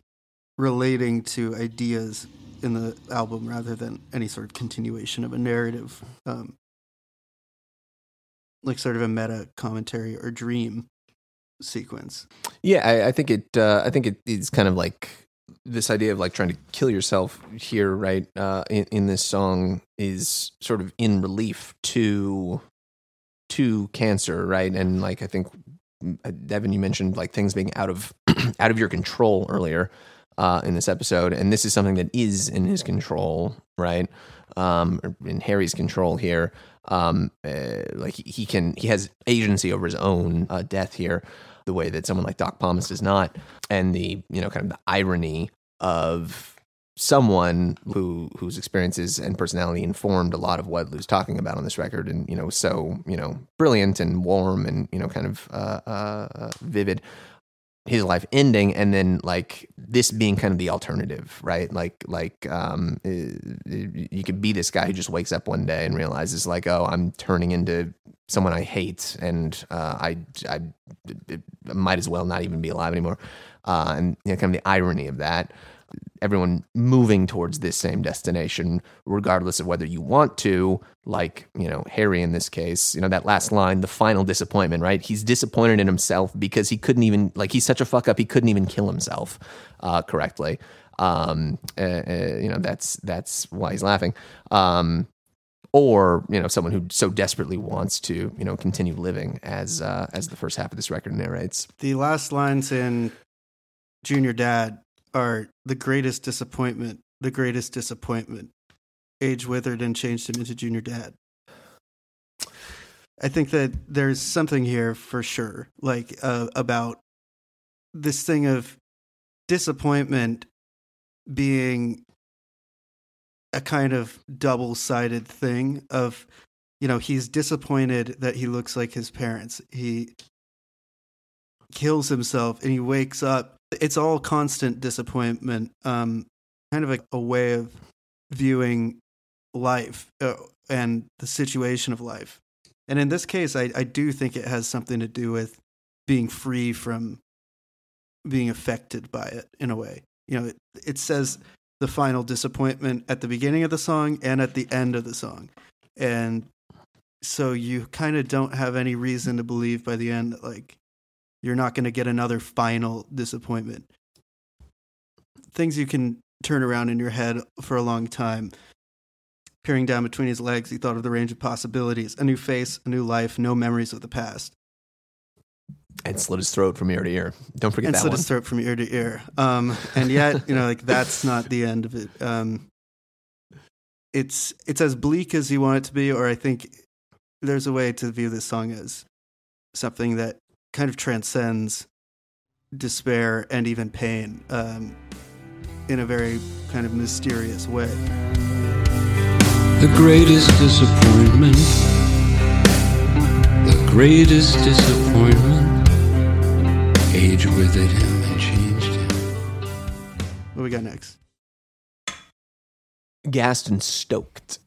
relating to ideas in the album rather than any sort of continuation of a narrative, um, like sort of a meta commentary or dream sequence. Yeah, I, I think it. Uh, I think it is kind of like this idea of like trying to kill yourself here, right? Uh, in, in this song is sort of in relief to to cancer, right? And like I think Devin, you mentioned like things being out of out of your control earlier uh, in this episode, and this is something that is in his control, right? Um, in Harry's control here. Um, uh, like he, can, he has agency over his own uh, death here, the way that someone like Doc Pomus does not, and the you know kind of the irony of someone who whose experiences and personality informed a lot of what Lou's talking about on this record, and you know so you know brilliant and warm and you know kind of uh, uh, vivid. His life ending, and then like this being kind of the alternative, right? Like like um, you could be this guy who just wakes up one day and realizes like, oh, I'm turning into someone I hate, and uh, I I might as well not even be alive anymore. Uh, and you know, kind of the irony of that everyone moving towards this same destination, regardless of whether you want to, like, you know, Harry in this case, you know, that last line, the final disappointment, right? He's disappointed in himself because he couldn't even, like, he's such a fuck up, he couldn't even kill himself uh, correctly. Um, uh, uh, you know, that's, that's why he's laughing. Um, or you know someone who so desperately wants to you know continue living as uh, as the first half of this record narrates The last lines in Junior Dad are the greatest disappointment, the greatest disappointment. Age withered and changed him into Junior Dad. I think that there's something here for sure, like uh, about this thing of disappointment being a kind of double sided thing of, you know, he's disappointed that he looks like his parents. He kills himself and he wakes up. It's all constant disappointment, um, kind of a, a way of viewing life uh, and the situation of life. And in this case, I, I do think it has something to do with being free from being affected by it in a way. You know, it, it says the final disappointment at the beginning of the song and at the end of the song. And so you kind of don't have any reason to believe by the end that, like, you're not going to get another final disappointment. Things you can turn around in your head for a long time. Peering down between his legs, he thought of the range of possibilities a new face, a new life, no memories of the past. and slit his throat from ear to ear don't forget and that slit one his throat from ear to ear. Um, and yet, you know, like that's not the end of it. Um, it's it's as bleak as you want it to be, or I think there's a way to view this song as something that kind of transcends despair and even pain um, in a very kind of mysterious way. The greatest disappointment. The greatest disappointment. Age withered him and changed him. What we got next? gassed and stoked.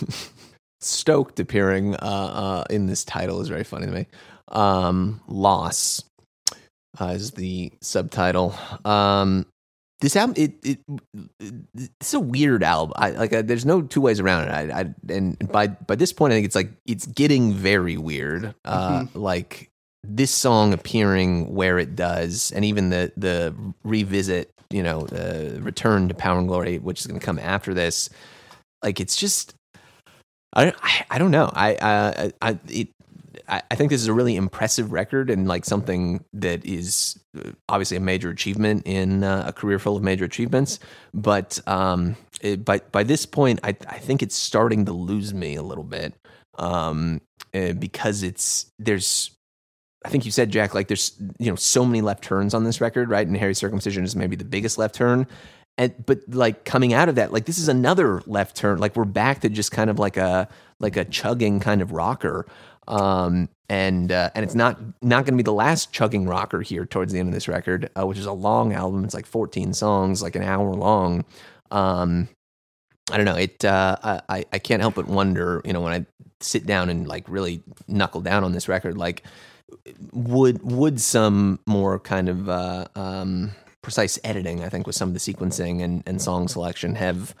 stoked appearing uh, uh, in this title is very funny to me. Um, Loss uh, is the subtitle. Um, this album, it, it, it it's a weird album. I like. Uh, there's no two ways around it. I, I and by by this point, I think it's like it's getting very weird. Uh, Like this song appearing where it does, and even the the revisit, you know, the return to Power and Glory, which is going to come after this, like it's just, I I, I don't know, I uh, I it. I I think this is a really impressive record and like something that is uh, obviously a major achievement in uh, a career full of major achievements. But um, it, by by this point, I I think it's starting to lose me a little bit um, uh, because it's there's I think you said Jack like there's you know so many left turns on this record right? And Harry's Circumcision is maybe the biggest left turn. And but like coming out of that like this is another left turn. Like we're back to just kind of like a like a chugging kind of rocker um and uh, and it's not not going to be the last chugging rocker here towards the end of this record uh, which is a long album it's like 14 songs like an hour long um I don't know. It. Uh, I I can't help but wonder. You know, when I sit down and like really knuckle down on this record, like would would some more kind of uh, um, precise editing, I think, with some of the sequencing and, and song selection, have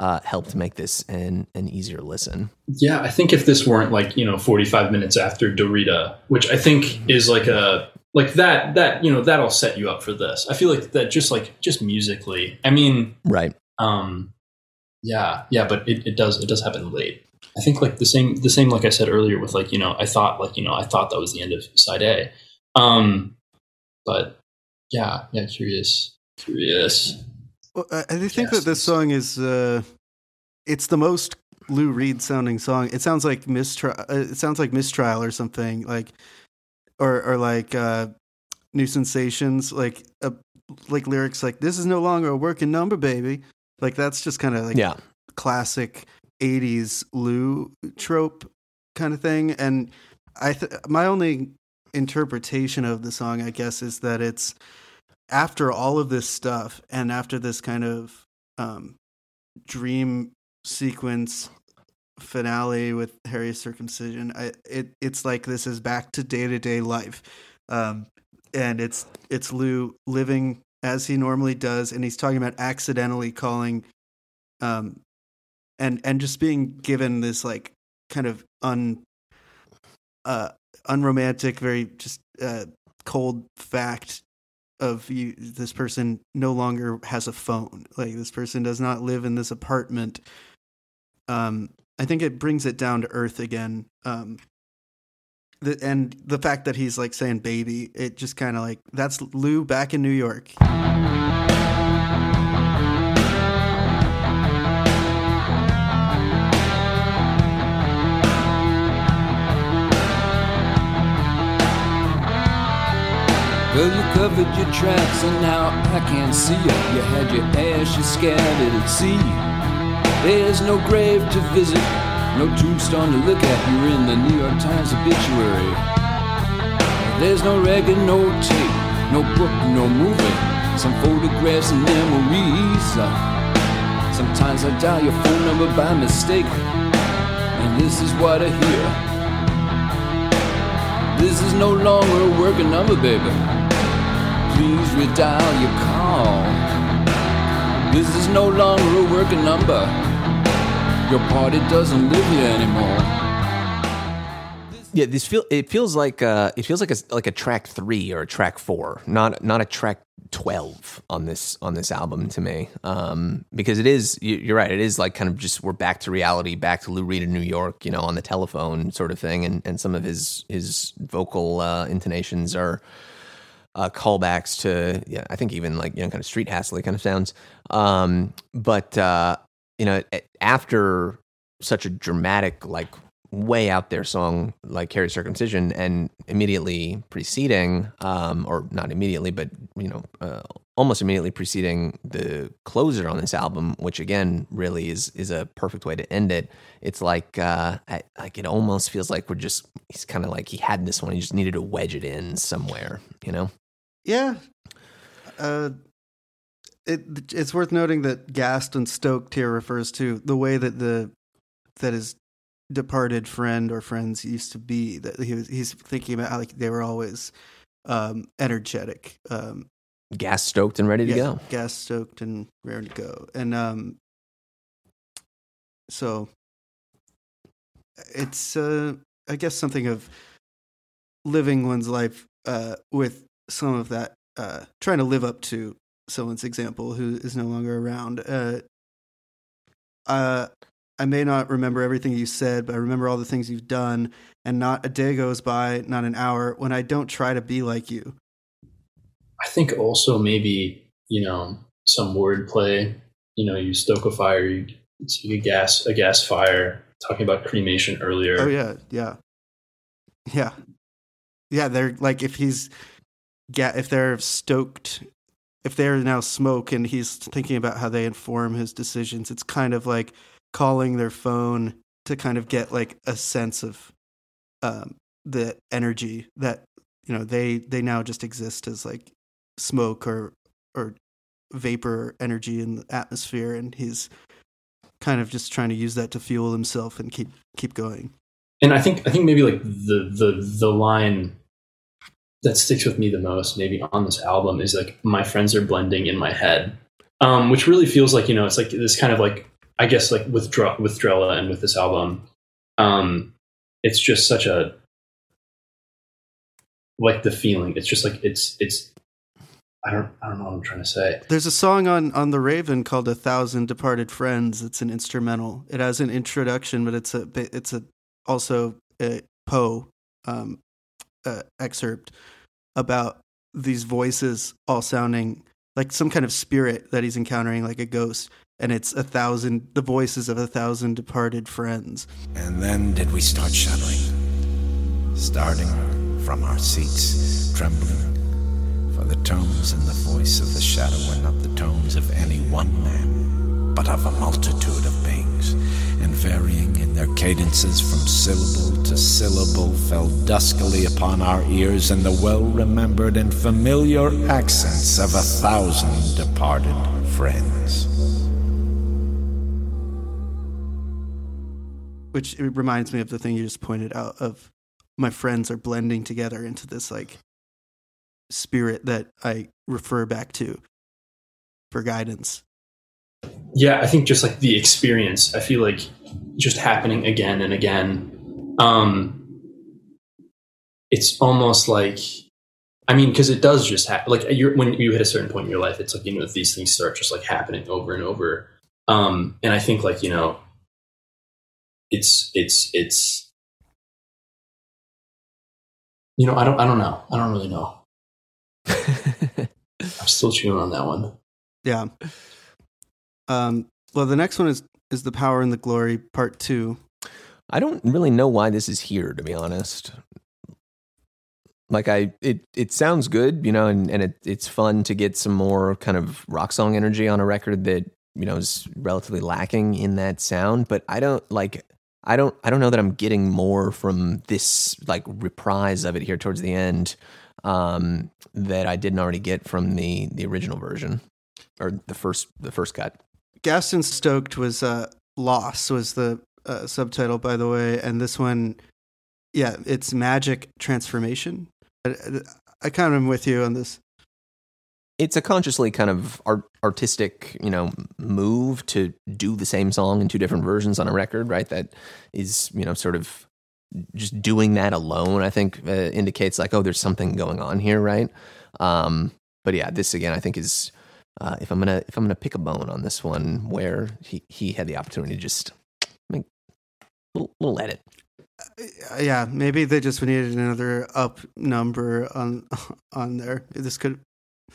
uh, helped make this an an easier listen. Yeah, I think if this weren't like you know 45 minutes after Dorita, which I think is like a like that that you know that'll set you up for this. I feel like that just like just musically. I mean, Right. um, yeah, yeah, but it, it does it does happen late. I think like the same the same like I said earlier with like you know I thought like you know I thought that was the end of side A, um, but yeah, yeah, curious, curious. Well, I, think Yes. that this song is uh, it's the most Lou Reed sounding song. It sounds like mistrial. Uh, it sounds like mistrial or something like, or or like uh, new sensations. Like uh, like lyrics like "This is no longer a working number, baby." Like that's just kind of like yeah. classic 80s Lou trope kind of thing. And I, th- my only interpretation of the song, I guess, is that it's after all of this stuff and after this kind of um, dream sequence finale with Harry's circumcision, I, it, it's like this is back to day to day life. Um, and it's, it's Lou living as he normally does. And he's talking about accidentally calling, um, and and just being given this like kind of un uh unromantic very just uh cold fact of you this person no longer has a phone. Like this person does not live in this apartment. Um i think it brings it down to earth again. Um the, and the fact that he's like saying baby it just kind of like that's lou back in new york Well, you covered your tracks and now I can't see you. You had your ashes scattered at sea. There's no grave to visit, no tombstone to look at. You're in the New York Times obituary. There's no record, no tape, no book, no movie. Some photographs and memories. Sometimes I dial your phone number by mistake, and this is what I hear. This is no longer a working number, baby. Please redial your call. This is no longer a working number. Your party doesn't live here anymore. Yeah, this feel it feels like uh it feels like a like a track three or a track four, not not a track twelve on this on this album to me. Um, because it is you- you're right, it is like kind of just we're back to reality, back to Lou Reed in New York, you know, on the telephone sort of thing, and and some of his his vocal uh, intonations are uh, callbacks to yeah, I think even like you know kind of street hassly kind of sounds. Um, but uh, you know, after such a dramatic like way out there song like Harry Circumcision and immediately preceding, um, or not immediately, but you know, uh, almost immediately preceding the closer on this album, which again really is is a perfect way to end it. It's like uh, I, like it almost feels like we're just he's kind of like he had this one, he just needed to wedge it in somewhere, you know. Yeah. Uh, it it's worth noting that gassed and stoked here refers to the way that the that his departed friend or friends used to be. That he was he's thinking about how like they were always um, energetic, um, Gas stoked and ready to yeah, go. gas stoked and ready to go, and um, so it's uh, I guess something of living one's life uh, with some of that, uh, trying to live up to someone's example who is no longer around. Uh, uh, I may not remember everything you said, but I remember all the things you've done. And not a day goes by, not an hour, when I don't try to be like you. I think also maybe you know some wordplay. You know, you stoke a fire, you it's like a gas a gas fire. Talking about cremation earlier. Oh yeah, yeah, yeah, yeah. They're like if he's, ga- if they're stoked, if they're now smoke, and he's thinking about how they inform his decisions. It's kind of like calling their phone to kind of get like a sense of um, the energy that you know they they now just exist as like smoke or or vapor energy in the atmosphere, and he's kind of just trying to use that to fuel himself and keep keep going. and I think I think maybe like the the the line that sticks with me the most, maybe on this album, is like my friends are blending in my head, um, which really feels like you know it's like this kind of like I guess like with with Drella and with this album, um, it's just such a like the feeling. It's just like it's it's I don't I don't know what I'm trying to say. There's a song on on the Raven called "A Thousand Departed Friends." It's an instrumental. It has an introduction, but it's a it's a also a Poe um, uh, excerpt about these voices all sounding like some kind of spirit that he's encountering, like a ghost. And it's a thousand, the voices of a thousand departed friends. And then did we start shuddering, starting from our seats, trembling. For the tones and the voice of the shadow were not the tones of any one man, but of a multitude of beings, and varying in their cadences from syllable to syllable, fell duskily upon our ears in the well remembered and familiar accents of a thousand departed friends. which reminds me of the thing you just pointed out of my friends are blending together into this like spirit that I refer back to for guidance. Yeah i think just like the experience i feel like just happening again and again. Um it's almost like i mean because it does just happen like you're when you hit a certain point in your life it's like you know these things start just like happening over and over. Um and i think like you know it's it's it's you know i don't i don't know. I don't really know. I'm still chewing on that one. Yeah. Um, well, the next one is is the power and the glory part two. I don't really know why this is here, to be honest. Like I, it it sounds good, you know, and and it, it's fun to get some more kind of rock song energy on a record that you know is relatively lacking in that sound. But I don't like, I don't, I don't know that I'm getting more from this like reprise of it here towards the end um, that I didn't already get from the the original version or the first the first cut. Gassed and Stoked was uh, "Loss" was the uh, subtitle, by the way, and this one, yeah, it's magic transformation. I, I kind of am with you on this. it's a consciously kind of art, artistic, you know, move to do the same song in two different versions on a record, right? That is, you know, sort of just doing that alone. I think uh, indicates like, oh, there's something going on here, right? Um, but yeah, this again, I think is uh, if I'm gonna if I'm gonna pick a bone on this one, where he he had the opportunity to just make a little, little edit. Uh, Yeah, maybe they just needed another up number on on there. This could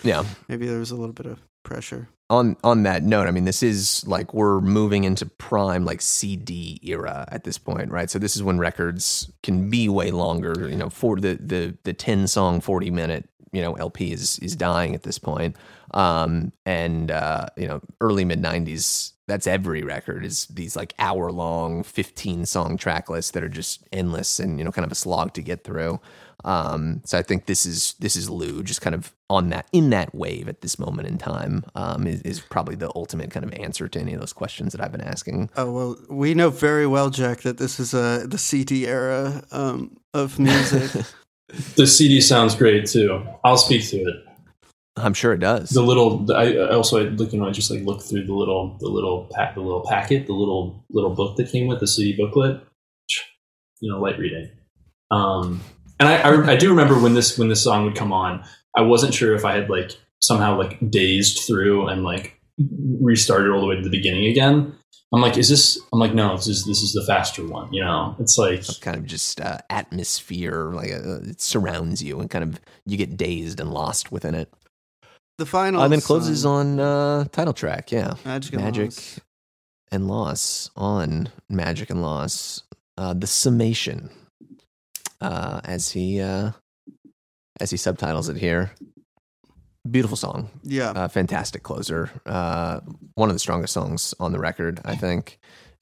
Yeah. maybe there was a little bit of pressure. on on that note, I mean, this is like we're moving into prime like CD era at this point, right? So this is when records can be way longer. You know, for the the the ten song, forty minute, you know, LP is is dying at this point. Um, and uh, you know, early mid '90s, that's every record is these like hour long, fifteen song track lists that are just endless and you know, kind of a slog to get through. Um, so I think this is this is Lou just kind of on that in that wave at this moment in time um, is, is probably the ultimate kind of answer to any of those questions that I've been asking. Oh well, we know very well, Jack, that this is uh, the CD era um, of music. The CD sounds great too. I'll speak to it. I'm sure it does. The little, I also I look, you know, I just like look through the little, the little pack, the little packet, the little little book that came with the CD booklet. You know, light reading. Um, and I, I I do remember when this when this song would come on, I wasn't sure if I had like somehow like dazed through and like restarted all the way to the beginning again. I'm like, is this? I'm like, no, this is this is the faster one. You know, it's like kind of just uh, atmosphere, like uh, it surrounds you, and kind of you get dazed and lost within it. The final. and then closes song, on uh, title track, yeah, Magic and Magic Loss. and Loss on Magic and Loss. Uh, the summation, uh, as he uh, as he subtitles it here. Beautiful song, Yeah. uh, fantastic closer. Uh, one of the strongest songs on the record, I think.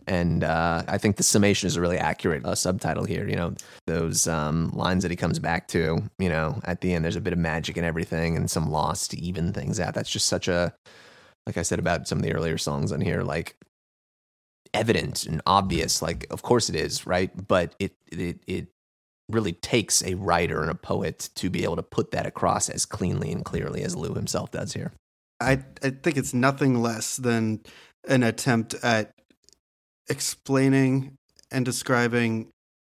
And uh, I think the summation is a really accurate uh, subtitle here. You know, those um, lines that he comes back to, you know, at the end, there's a bit of magic and everything and some loss to even things out. That's just such a, like I said about some of the earlier songs on here, like evident and obvious. Like, of course it is, right? But it, it, it, really takes a writer and a poet to be able to put that across as cleanly and clearly as Lou himself does here. I I think it's nothing less than an attempt at explaining and describing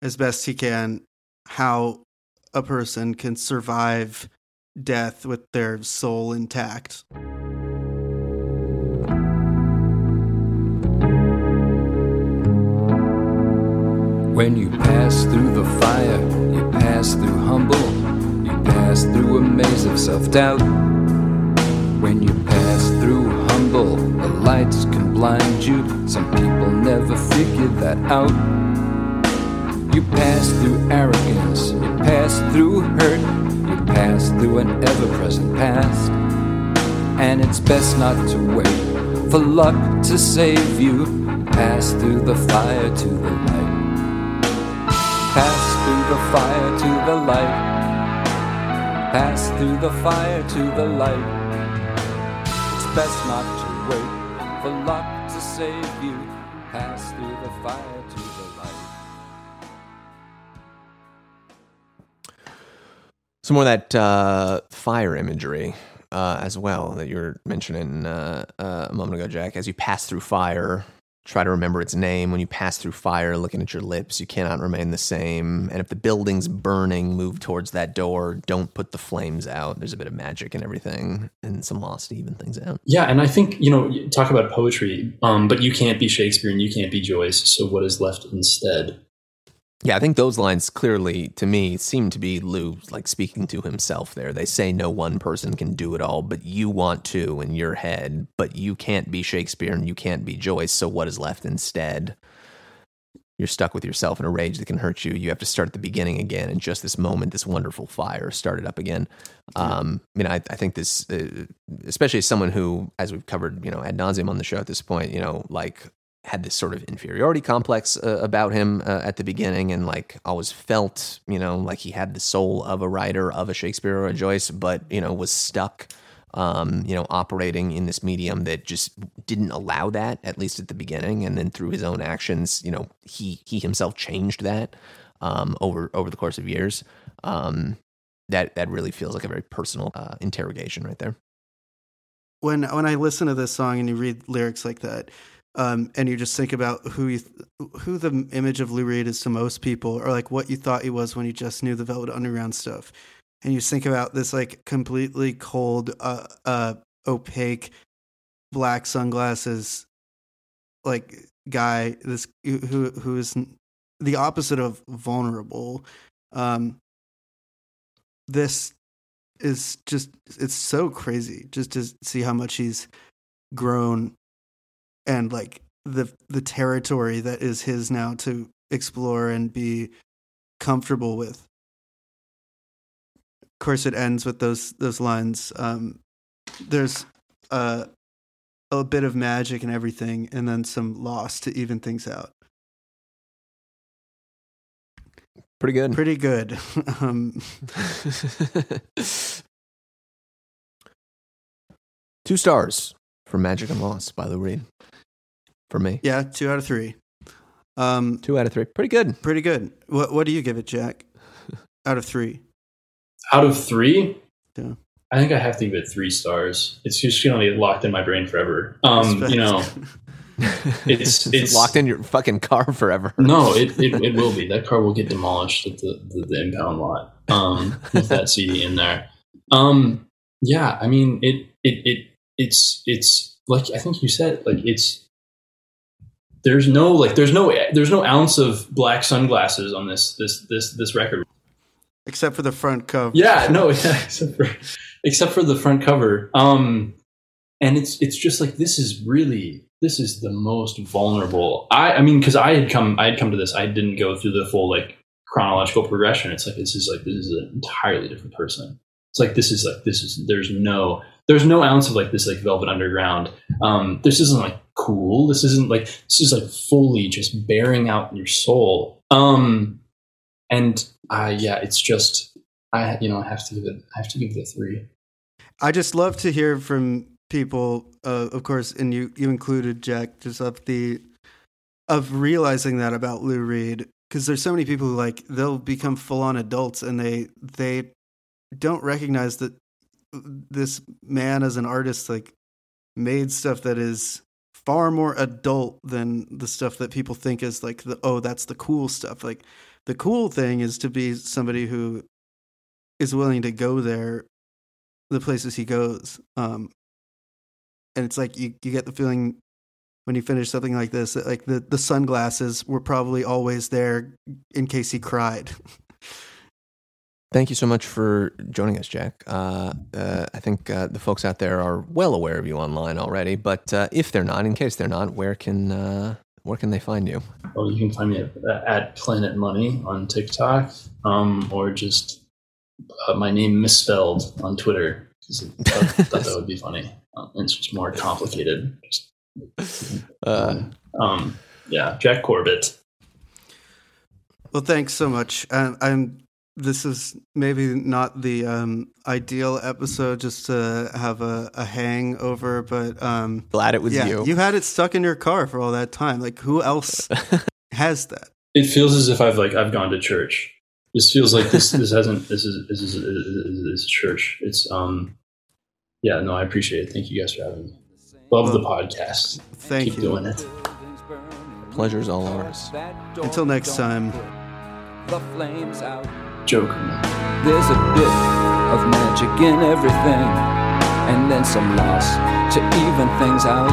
as best he can how a person can survive death with their soul intact. When you pass through the fire, you pass through humble, you pass through a maze of self doubt. When you pass through the lights can blind you. Some people never figure that out. You pass through arrogance, you pass through hurt, you pass through an ever present past. And it's best not to wait for luck to save you. Pass through the fire to the light. Pass through the fire to the light. Pass through the fire to the light. It's best not to wait for luck to save you. Pass through the fire to the light. Some more of that uh, fire imagery uh, as well that you were mentioning uh, uh, a moment ago, Jack. As you pass through fire, try to remember its name. When you pass through fire, looking at your lips, you cannot remain the same. And if the building's burning, move towards that door. Don't put the flames out. There's a bit of magic and everything, and some loss to even things out. Yeah, and I think you know, talk about poetry, um, but you can't be Shakespeare and you can't be Joyce. So what is left instead? Yeah, I think those lines clearly, to me, seem to be Lou like speaking to himself there. They say no one person can do it all, but you want to in your head, but you can't be Shakespeare and you can't be Joyce. So what is left instead? You're stuck with yourself in a rage that can hurt you. You have to start at the beginning again. And just this moment, this wonderful fire started up again. Um, I mean, I, I think this, uh, especially as someone who, as we've covered, you know, ad nauseum on the show at this point, you know, like had this sort of inferiority complex uh, about him uh, at the beginning and like always felt you know like he had the soul of a writer of a shakespeare or a joyce but you know was stuck um, you know operating in this medium that just didn't allow that at least at the beginning. And then through his own actions you know he he himself changed that um, over over the course of years. Um, that that really feels like a very personal uh, interrogation right there. When when I listen to this song and you read lyrics like that, um, and you just think about who you th- who the image of Lou Reed is to most people, or like what you thought he was when you just knew the Velvet Underground stuff, and you think about this like completely cold, uh, uh, opaque, black sunglasses, like guy, this who who is the opposite of vulnerable. Um, this is just it's so crazy just to see how much he's grown and like the the territory that is his now to explore and be comfortable with. Of course, it ends with those those lines. Um, there's uh, a bit of magic and everything, and then some loss to even things out. pretty good Pretty good. um, Two stars for Magic and Loss by Lou Reed. For me. yeah, two out of three. Um, Two out of three. Pretty good. pretty good. What what do you give it, Jack? Out of three. Out of three, Yeah. I think I have to give it three stars. It's just going to be locked in my brain forever. Um, you know, it's it's locked in your fucking car forever. No, it, it, it will be. That car will get demolished at the, the, the impound lot um, with that CD in there. Um, yeah, I mean it it it it's it's like I think you said like it's there's no like there's no there's no ounce of black sunglasses on this this this this record. Except for the front cover. Yeah, no, yeah, except for except for the front cover. Um, and it's it's just like this is really this is the most vulnerable. I I mean, because I had come I had come to this. I didn't go through the full like chronological progression. It's like this is like this is an entirely different person. It's like this is like this is there's no there's no ounce of like this like Velvet Underground. Um, this isn't like cool. This isn't like this is like fully just bearing out your soul. Um, and uh, yeah, it's just I you know I have to give it I have to give it a three. I just love to hear from people, uh, of course, and you you included Jack, just of the of realizing that about Lou Reed because there's so many people who like they'll become full on adults and they they don't recognize that this man as an artist like made stuff that is far more adult than the stuff that people think is like the oh that's the cool stuff. Like the cool thing is to be somebody who is willing to go there the places he goes um and it's like you, you get the feeling when you finish something like this that like the, the sunglasses were probably always there in case he cried Thank you so much for joining us, Jack. Uh, uh, I think uh, the folks out there are well aware of you online already, but uh, if they're not, in case they're not, where can uh, where can they find you? Well, you can find me at, at Planet Money on TikTok, um, or just uh, my name misspelled on Twitter. 'cause I thought, thought that would be funny. Um, it's just more complicated. Just, Uh, um, yeah, Jack Corbett. Well, thanks so much. Um, I'm. This is maybe not the um, ideal episode just to have a, a hangover, but um, glad it was yeah, you. you had it stuck in your car for all that time. Like, who else has that? It feels as if I've like I've gone to church. This feels like this. This hasn't. This is this is, this is, this is church. It's um. Yeah, no, I appreciate it. Thank you guys for having me. Love the podcast. Thank you. Keep you. doing it. Pleasure's all ours. Until next time. The flames out. Joker. There's a bit of magic in everything, and then some loss to even things out.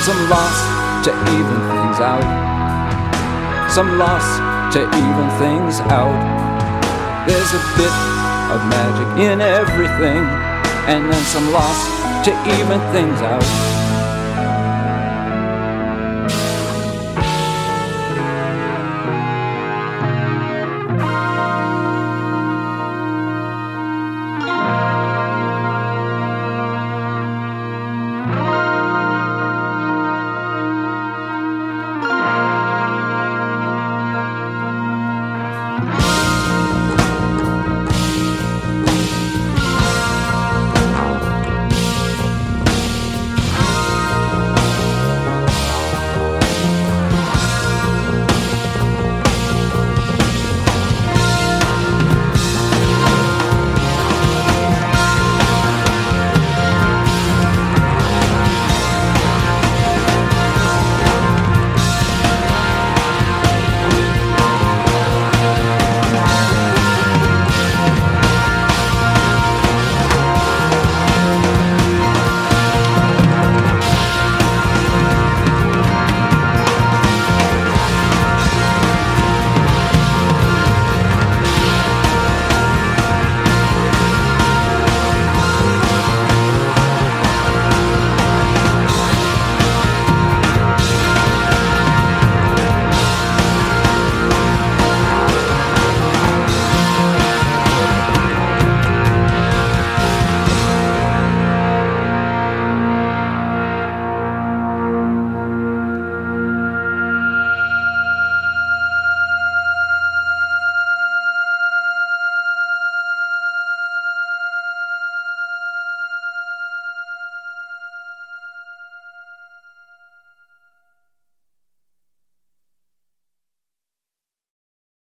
Some loss to even things out. Some loss to even things out. There's a bit of magic in everything, and then some loss to even things out.